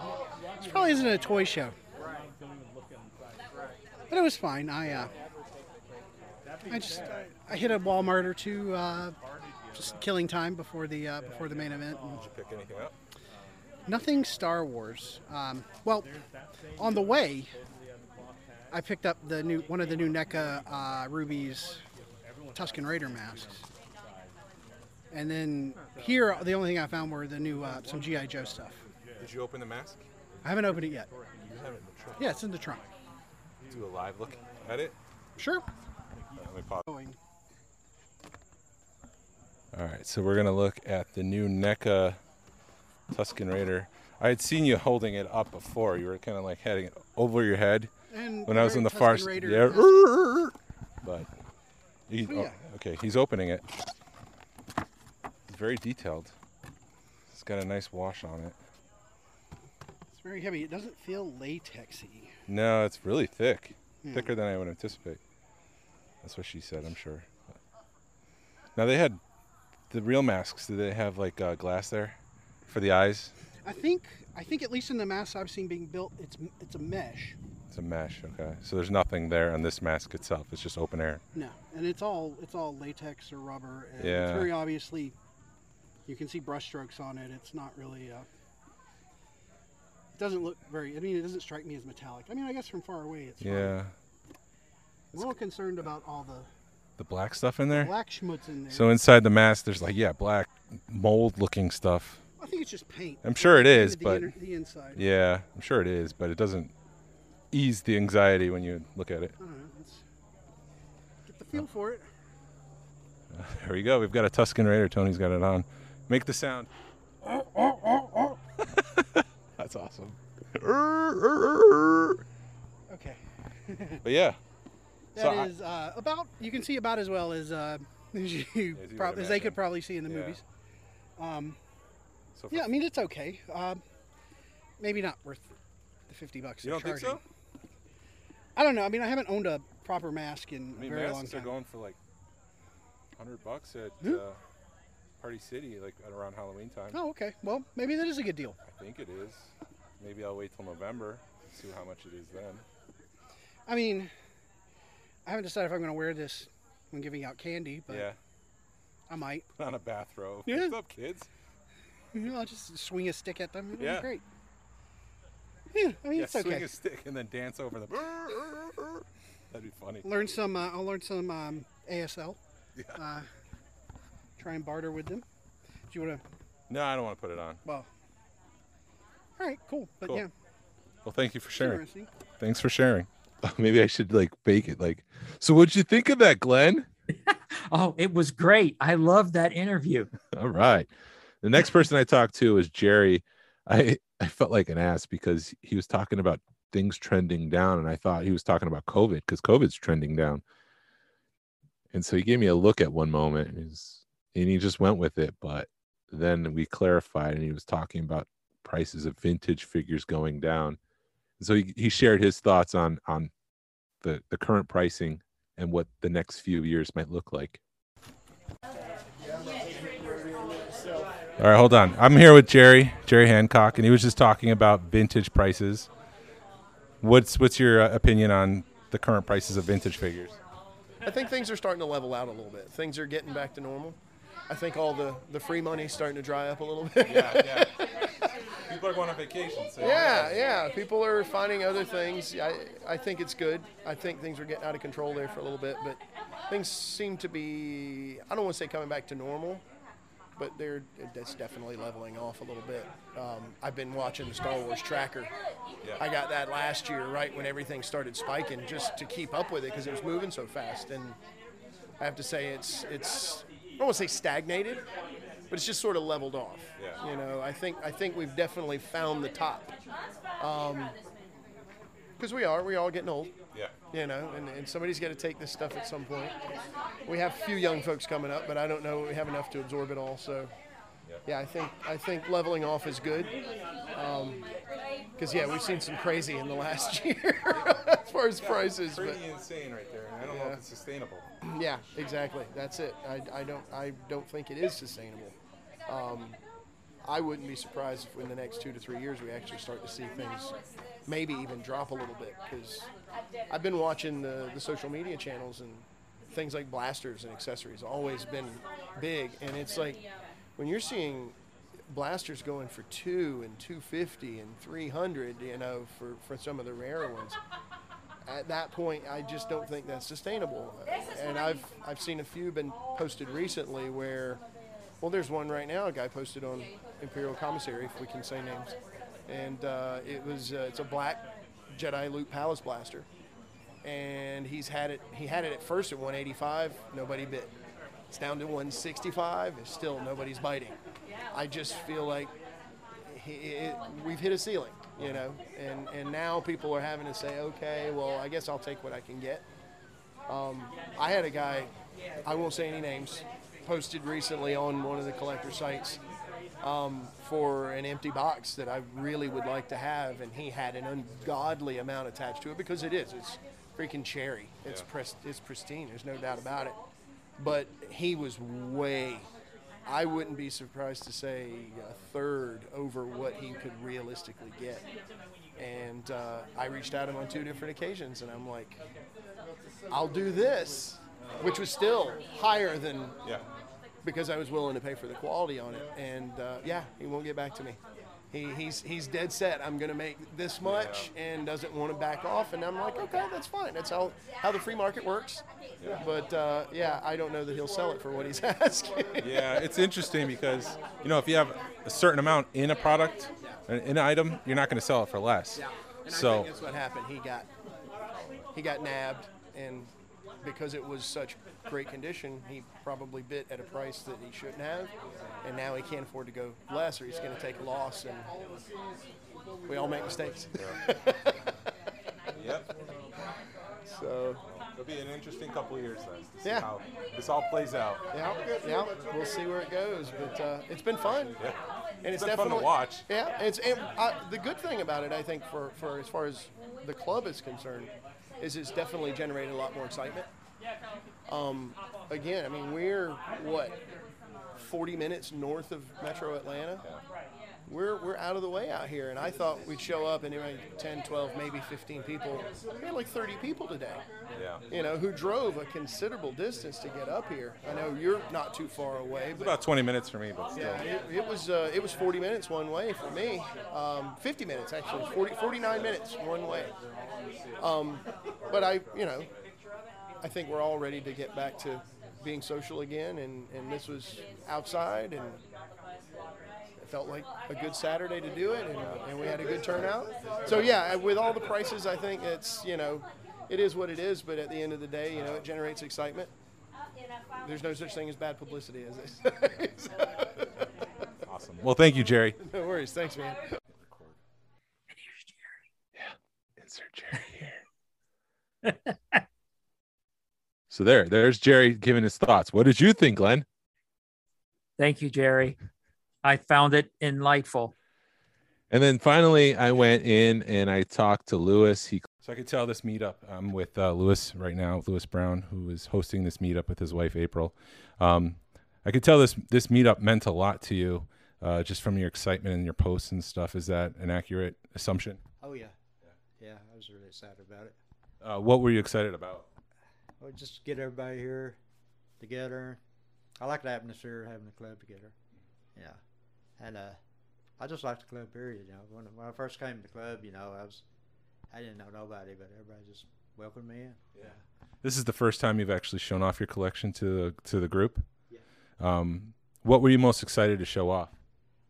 Speaker 6: this probably isn't a toy show. But it was fine. I uh, I just I hit a Walmart or two, uh, just killing time before the uh, before the main event. and Nothing Star Wars. Um, well, on the way, I picked up the new one of the new NECA uh, Rubie's Tusken Raider masks. And then here, the only thing I found were the new uh, some GI Joe stuff.
Speaker 5: Did you open the mask?
Speaker 6: I haven't opened it yet.
Speaker 5: You have it in the trunk.
Speaker 6: Yeah, it's in the trunk.
Speaker 5: Do a live look at it.
Speaker 6: Sure.
Speaker 5: Let me pause. All right, so we're gonna look at the new NECA Tusken Raider. I had seen you holding it up before. You were kind of like heading it over your head
Speaker 6: And
Speaker 5: when I was in the far.
Speaker 6: Tusken Raider
Speaker 5: Yeah.
Speaker 6: mask.
Speaker 5: But he,
Speaker 6: Oh, yeah.
Speaker 5: oh, okay, he's opening it. It's very detailed. It's got a nice wash on it.
Speaker 6: Very heavy. It doesn't feel latexy.
Speaker 5: No, it's really thick,
Speaker 6: Yeah.
Speaker 5: thicker than I would anticipate. That's what she said. I'm sure. Now they had the real masks. Did they have like uh, glass there for the eyes?
Speaker 6: I think I think at least in the masks I've seen being built, it's it's a mesh.
Speaker 5: It's a mesh. Okay, so there's nothing there on this mask itself. It's just open air.
Speaker 6: No, and it's all it's all latex or rubber. And
Speaker 5: Yeah.
Speaker 6: It's very obviously. You can see brushstrokes on it. It's not really. Uh, it doesn't look very. I mean, it doesn't strike me as metallic. I mean, I guess from far away it's.
Speaker 5: Yeah,
Speaker 6: I'm a little concerned about all the
Speaker 5: the black stuff in there.
Speaker 6: black schmutz in there.
Speaker 5: So inside the mask, there's like yeah, black mold-looking stuff.
Speaker 6: I think it's just paint.
Speaker 5: I'm sure it is,
Speaker 6: the,
Speaker 5: but
Speaker 6: inner- the inside.
Speaker 5: yeah, I'm sure it is, but it doesn't ease the anxiety when you look at it.
Speaker 6: I don't know. It's, get the feel for it.
Speaker 5: There we go. We've got a Tusken Raider. Tony's got it on. Make the sound. That's awesome.
Speaker 6: Okay.
Speaker 5: But yeah,
Speaker 6: That
Speaker 5: So I-
Speaker 6: uh, about. You can see about as well as uh, as you
Speaker 5: you
Speaker 6: prob- as they could probably see in the
Speaker 5: Yeah.
Speaker 6: movies. Um,
Speaker 5: so
Speaker 6: yeah, I mean it's okay. Um, maybe not worth the fifty bucks.
Speaker 5: you don't think so?
Speaker 6: charging. I don't know. I mean, I haven't owned a proper mask in
Speaker 5: I mean,
Speaker 6: a very long
Speaker 5: masks are
Speaker 6: time.
Speaker 5: going for like hundred bucks at
Speaker 6: Hmm?
Speaker 5: uh, Party City, like at around Halloween time.
Speaker 6: Oh, okay. Well, maybe that is a good deal.
Speaker 5: I think it is. Maybe I'll wait till November, and see how much it is then.
Speaker 6: I mean, I haven't decided if I'm going to wear this when giving out candy, but
Speaker 5: yeah,
Speaker 6: I might.
Speaker 5: put on a bathrobe.
Speaker 6: Yeah.
Speaker 5: What's up, kids?
Speaker 6: You know, I'll just swing a stick at them. It'll
Speaker 5: Yeah.
Speaker 6: be great. Yeah, I mean
Speaker 5: yeah,
Speaker 6: it's okay.
Speaker 5: swing a stick and then dance over the. That'd be funny.
Speaker 6: learn some. Uh, I'll learn some um, ASL.
Speaker 5: Yeah.
Speaker 6: Uh, try and barter with them. Do you want to?
Speaker 5: No, I don't want to put it on.
Speaker 6: Well. All right, cool. But
Speaker 5: Cool.
Speaker 6: yeah,
Speaker 5: Well, thank you for sharing. Thanks for sharing. Maybe I should like bake it. Like, so what'd you think of that, Glen?
Speaker 4: Oh, it was great. I loved that interview.
Speaker 5: All right. The next person I talked to was Jerry. I I felt like an ass because he was talking about things trending down, and I thought he was talking about COVID because COVID's trending down. And so he gave me a look at one moment, and, he's, and he just went with it. But then we clarified, and he was talking about prices of vintage figures going down. So he, he shared his thoughts on on the the current pricing and what the next few years might look like. All right, hold on. I'm here with Jerry, Jerry Hancock, and he was just talking about vintage prices. What's what's your uh, opinion on the current prices of vintage figures?
Speaker 7: I think things are starting to level out a little bit. Things are getting back to normal. I think all the, the free money's starting to dry up a little bit.
Speaker 5: Yeah, yeah. People are going on vacation. So
Speaker 7: yeah, yeah. People are finding other things. I, I think it's good. I think things are getting out of control there for a little bit, but things seem to be, I don't want to say coming back to normal, but they're that's definitely leveling off a little bit. Um, I've been watching the Star Wars tracker. Yeah. I got that last year, right when everything started spiking, just to keep up with it because it was moving so fast. And I have to say, it's it's I don't want to say stagnated, but it's just sort of leveled off.
Speaker 5: Yeah.
Speaker 7: You know, I think I think we've definitely found the top. Um, because we are, we're all getting old.
Speaker 5: Yeah.
Speaker 7: You know, and, and somebody's got to take this stuff at some point. We have a few young folks coming up, but I don't know we have enough to absorb it all. So, yeah, I think I think leveling off is good. Um, because yeah, we've seen some crazy in the last year as far as prices. But
Speaker 5: insane right there. I don't
Speaker 7: know if
Speaker 5: it's sustainable.
Speaker 7: Yeah, exactly. That's it. I, I don't I don't think it is sustainable. Um, I wouldn't be surprised if in the next two to three years we actually start to see things maybe even drop a little bit because I've been watching the, the social media channels and things like blasters and accessories always been big and it's like when you're seeing blasters going for two and 250 and 300 you know for, for some of the rarer ones at that point, I just don't think that's sustainable. And I've I've seen a few been posted recently where, well, there's one right now. A guy posted on Imperial Commissary, if we can say names, and uh, it was uh, it's a black Jedi Loot Palace blaster, and he's had it. He had it at first at 185. Nobody bit. It's down to 165. and Still nobody's biting. I just feel like he, it, we've hit a ceiling, you know, and, and now people are having to say, okay, well, I guess I'll take what I can get. Um, I had a guy, I won't say any names, posted recently on one of the collector sites um, for an empty box that I really would like to have, and he had an ungodly amount attached to it because it is. It's freaking cherry. It's pres- it's pristine. There's no doubt about it. But he was way I wouldn't be surprised to say a third over what he could realistically get. And uh, I reached out to him on two different occasions, and I'm like, I'll do this, which was still higher than
Speaker 5: Yeah.
Speaker 7: because I was willing to pay for the quality on it. And uh, yeah, he won't get back to me. He, he's, he's dead set. I'm going to make this much and doesn't want to back off. And I'm like, okay, that's fine. That's how, how the free market works. But uh, yeah, I don't know that he'll sell it for what he's asking.
Speaker 5: Yeah, it's interesting because you know if you have a certain amount in a product, in an item, you're not going to sell it for less.
Speaker 7: And I
Speaker 5: So
Speaker 7: think that's what happened. He got he got nabbed, and because it was such great condition, he probably bit at a price that he shouldn't have, and now he can't afford to go less, or he's going to take a loss. And we all make mistakes.
Speaker 5: Yep.
Speaker 7: so
Speaker 5: It'll be an interesting couple of years then to see
Speaker 7: Yeah.
Speaker 5: how this all plays out.
Speaker 7: yeah, yeah, we'll see where it goes. But uh, it's been fun.
Speaker 5: Yeah.
Speaker 7: and it's,
Speaker 5: been fun to watch.
Speaker 7: Yeah, it's and, uh, the good thing about it, I think, for, for as far as the club is concerned, is it's definitely generated a lot more excitement. Um, again, I mean, we're what 40 minutes north of Metro Atlanta. We're, we're out of the way out here, and I thought we'd show up and were 10, 12, maybe 15 people. We had like 30 people today
Speaker 5: Yeah.
Speaker 7: you know, who drove a considerable distance to get up here. I know you're not too far away,
Speaker 5: It's about 20 minutes for me, but still.
Speaker 7: yeah, it, it was uh, it was 40 minutes one way for me. Um, 50 minutes actually, 40, 49 minutes one way. Um, but I, you know, I think we're all ready to get back to being social again, and, and this was outside, and felt like a good Saturday to do it, and, uh, and we had a good turnout. So yeah, uh, with all the prices, I think it's you know, it is what it is. But at the end of the day, you know, it generates excitement. There's no such thing as bad publicity, as they say.
Speaker 5: Awesome. Well, thank you, Jerry.
Speaker 7: no worries. Thanks, man. Yeah.
Speaker 5: Insert Jerry here. so there, there's Jerry giving his thoughts. What did you think, Glen?
Speaker 4: Thank you, Jerry. I found it enlightful.
Speaker 5: And then finally, I went in and I talked to Lewis. He so I could tell this meetup. I'm with uh, Lewis right now, Lewis Brown, who is hosting this meetup with his wife April. Um, I could tell this this meetup meant a lot to you, uh, just from your excitement and your posts and stuff. Is that an accurate assumption?
Speaker 8: Oh yeah, yeah. I was really excited about it.
Speaker 5: Uh, what were you excited about?
Speaker 8: Well, just get everybody here together. I like the atmosphere of having the club together. Yeah, and uh, I just like the club. Period. You know, when when I first came to the club, you know, I was I didn't know nobody, but everybody just welcomed me in. Yeah.
Speaker 5: This is the first time you've actually shown off your collection to the to the group.
Speaker 8: Yeah.
Speaker 5: Um, what were you most excited to show off?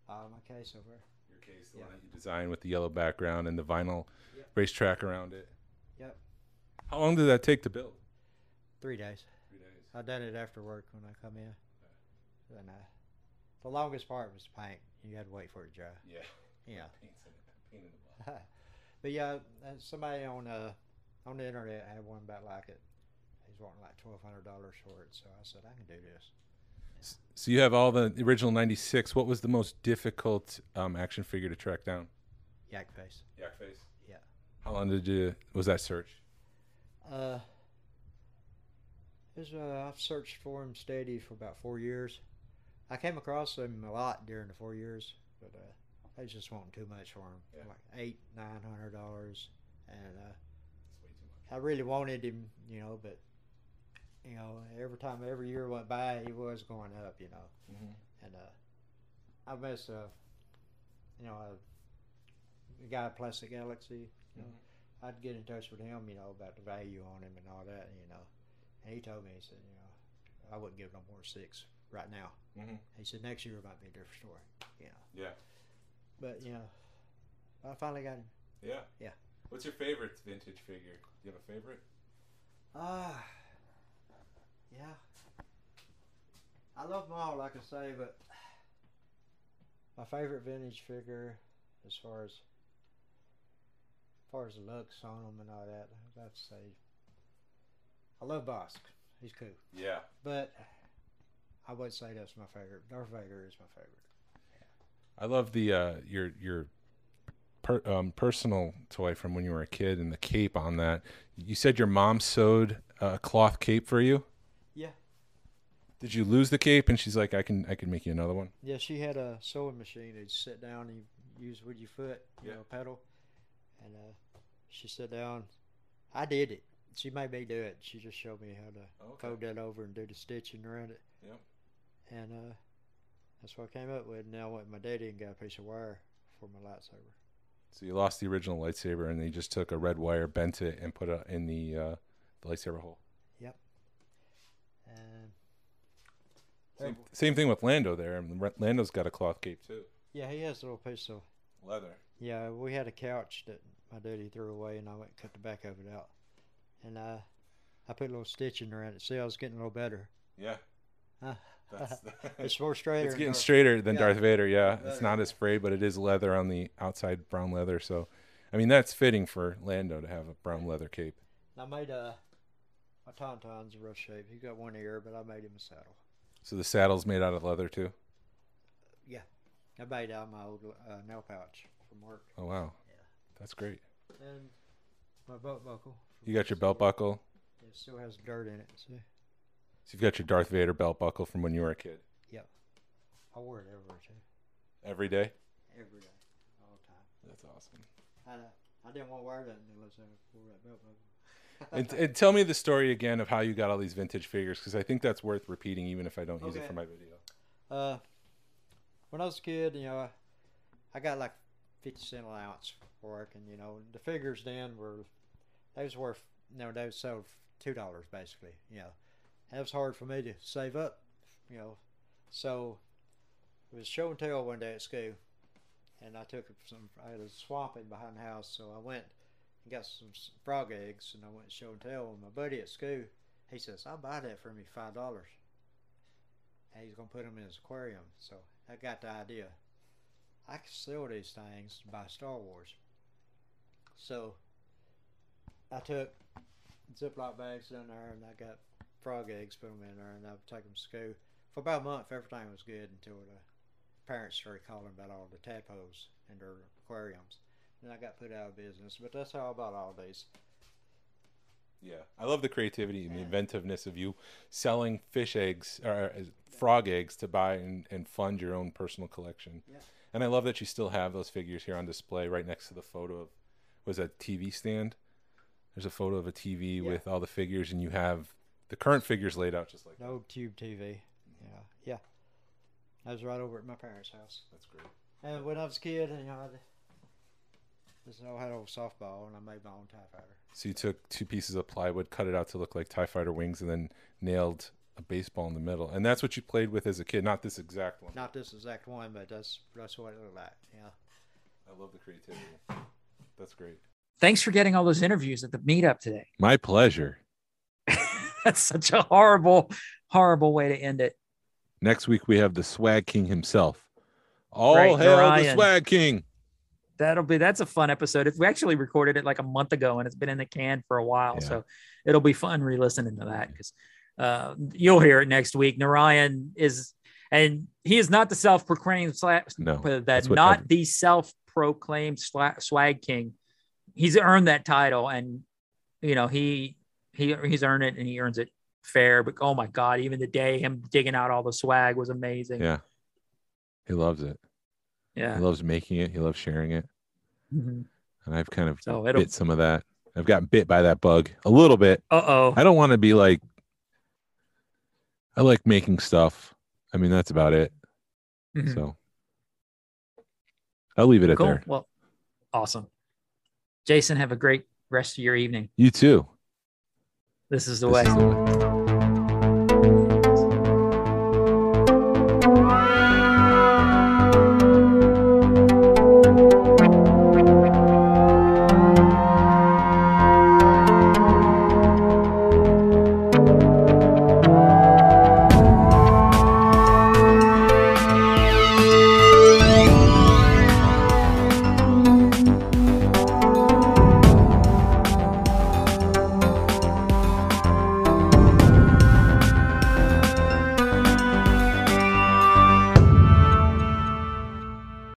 Speaker 8: Uh, my case over.
Speaker 5: Your case, the
Speaker 8: Yeah.
Speaker 5: one that you designed with the yellow background and the vinyl
Speaker 8: Yep.
Speaker 5: racetrack around it.
Speaker 8: Yep.
Speaker 5: How long did that take to build?
Speaker 8: Three days.
Speaker 5: Three days.
Speaker 8: I done it after work when I come in. And uh, the longest part was the paint. You had to wait for it to dry.
Speaker 5: Yeah.
Speaker 8: Yeah.
Speaker 5: Paint's in it. Paint in the box.
Speaker 8: but yeah, uh, somebody on uh on the internet had one about like it. He's wanting like twelve hundred dollars for it, so I said I can do this.
Speaker 5: So you have all the original '96. What was the most difficult um, action figure to track down?
Speaker 8: Yak face.
Speaker 5: Yak face.
Speaker 8: Yeah.
Speaker 5: How long did you was that search?
Speaker 8: Uh, there's, uh, I've searched for him steady for about four years. I came across him a lot during the four years, but uh, I was just wanting too much for him,
Speaker 5: Yeah.
Speaker 8: like eight, nine hundred dollars, and uh, I really wanted him, you know, but you know, every time, every year went by, he was going up, you know,
Speaker 5: Mhm.
Speaker 8: and uh, I miss, uh, you know, uh, the guy Plastic Galaxy, you know, I'd get in touch with him, you know, about the value on him and all that, you know. And he told me, he said, you know, I wouldn't give no more six right now.
Speaker 5: Mhm.
Speaker 8: He said next year might be a different story, you know.
Speaker 5: Yeah.
Speaker 8: But you know, I finally got him.
Speaker 5: Yeah.
Speaker 8: Yeah.
Speaker 5: What's your favorite vintage figure? Do you have a favorite?
Speaker 8: Ah, yeah. I love them all, like I say, but my favorite vintage figure, as far as as far as the looks on them and all that, I'd have to say, I love Bossk. He's cool,
Speaker 5: Yeah.
Speaker 8: but I would say that's my favorite. Darth Vader is my favorite.
Speaker 5: I love the uh your your per, um, personal toy from when you were a kid and the cape on that. You said your mom sewed a cloth cape for you.
Speaker 8: Yeah.
Speaker 5: Did you lose the cape? And she's like, I can I can make you another one.
Speaker 8: Yeah, she had a sewing machine. You sit down and you use with your foot, you
Speaker 5: Yeah.
Speaker 8: know, pedal. And uh, she sat down. I did it. She made me do it. She just showed me how to
Speaker 5: Okay.
Speaker 8: fold that over and do the stitching around it.
Speaker 5: Yep.
Speaker 8: And uh, that's what I came up with. Now I went my daddy and got a piece of wire for my lightsaber.
Speaker 5: So you lost the original lightsaber, and they just took a red wire, bent it, and put it in the uh, the lightsaber hole.
Speaker 8: And
Speaker 5: Same, same thing with Lando there. I mean, Lando's got a cloth cape too.
Speaker 8: yeah, he has a little piece of
Speaker 5: Leather.
Speaker 8: Yeah, we had a couch that my daddy threw away, and I went and cut the back of it out. And uh, I put a little stitching around it. See, I was getting a little better.
Speaker 5: Yeah.
Speaker 8: Huh?
Speaker 5: That's,
Speaker 8: it's more straighter.
Speaker 5: it's getting
Speaker 8: more-
Speaker 5: straighter than
Speaker 8: Yeah.
Speaker 5: Darth Vader. Yeah, it's not as frayed, but it is leather on the outside, brown leather. So, I mean, that's fitting for Lando to have a brown leather cape.
Speaker 8: I made a my tauntaun's a rough shape. He got one ear, but I made him a saddle.
Speaker 5: So the saddle's made out of leather too.
Speaker 8: Yeah, I made out my old uh, nail pouch from work.
Speaker 5: Oh wow,
Speaker 8: Yeah.
Speaker 5: that's great.
Speaker 8: And my belt buckle.
Speaker 5: You got your belt buckle.
Speaker 8: It still has dirt in it. See,
Speaker 5: So you've got your Darth Vader belt buckle from when you were a kid. Yep.
Speaker 8: I wore it everywhere too,
Speaker 5: Every day.
Speaker 8: every day, all the time.
Speaker 5: That's awesome.
Speaker 8: I, I didn't want to wear that unless I wore that belt buckle.
Speaker 5: and, and tell me the story again of how you got all these vintage figures because I think that's worth repeating even if I don't use it for my video.
Speaker 8: Uh, when I was a kid, you know, I, I got like fifty cent allowance for working. You know, the figures then were they was worth you know they was sold two dollars basically. You know, it was hard for me to save up. You know, so it was show and tell one day at school, and I took some. I had a swamp in behind the house, so I went and got some frog eggs, and I went show and tell. And my buddy at school, he says, "I'll buy that for me five dollars." and he's gonna put them in his aquarium. So I got the idea. I can sell these things by Star Wars. So I took Ziploc bags in there and I got frog eggs, put them in there, and I would take them to school. For about a month, everything was good until the parents started calling about all the tadpoles in their aquariums. Then I got put out of business, but that's how I bought all these.
Speaker 5: Yeah, I love the creativity and the inventiveness of you selling fish eggs or frog eggs to buy and, and fund your own personal collection.
Speaker 8: Yeah.
Speaker 5: And I love that you still have those figures here on display right next to the photo of was that TV stand. There's a photo of a TV
Speaker 8: Yeah.
Speaker 5: with all the figures, and you have the current figures laid out just like
Speaker 8: no old tube TV. Yeah, yeah. I was right over at my parents' house.
Speaker 5: that's great.
Speaker 8: And when I was a kid, you know, I just know I had old softball, and I made my own Tie Fighter.
Speaker 5: So you took two pieces of plywood, cut it out to look like Tie Fighter wings, and then nailed a baseball in the middle. And that's what you played with as a kid, not this exact one.
Speaker 8: Not this exact one, but that's that's what it looked like. Yeah.
Speaker 5: I love the creativity. That's great.
Speaker 4: Thanks for getting all those interviews at the meetup today.
Speaker 5: My pleasure.
Speaker 4: That's such a horrible, horrible way to end it.
Speaker 5: Next week we have the Swag King himself. All hail the Swag King.
Speaker 4: That'll be that's a fun episode. If we actually recorded it like a month ago and it's been in the can for a while,
Speaker 5: Yeah.
Speaker 4: so it'll be fun re-listening to that because uh, you'll hear it next week. Narayan is, and he is not the self-proclaimed sla-
Speaker 5: No,
Speaker 4: uh, that
Speaker 5: that's
Speaker 4: not the self-proclaimed sla- swag king. He's earned that title, and you know he he he's earned it, and he earns it fair. But oh my god, even the day him digging out all the swag was amazing.
Speaker 5: Yeah. He loves it.
Speaker 4: yeah.
Speaker 5: He loves making it. He loves sharing it.
Speaker 4: Mhm.
Speaker 5: And I've kind of
Speaker 4: So
Speaker 5: bit some of that. I've gotten bit by that bug a little bit.
Speaker 4: Uh oh.
Speaker 5: I don't want to be like I like making stuff. I mean, that's about it.
Speaker 4: Mhm.
Speaker 5: So I'll leave it at
Speaker 4: Cool.
Speaker 5: there.
Speaker 4: Well, awesome. Jason, have a great rest of your evening.
Speaker 5: You too.
Speaker 4: This is the
Speaker 5: This
Speaker 4: way.
Speaker 5: is the way.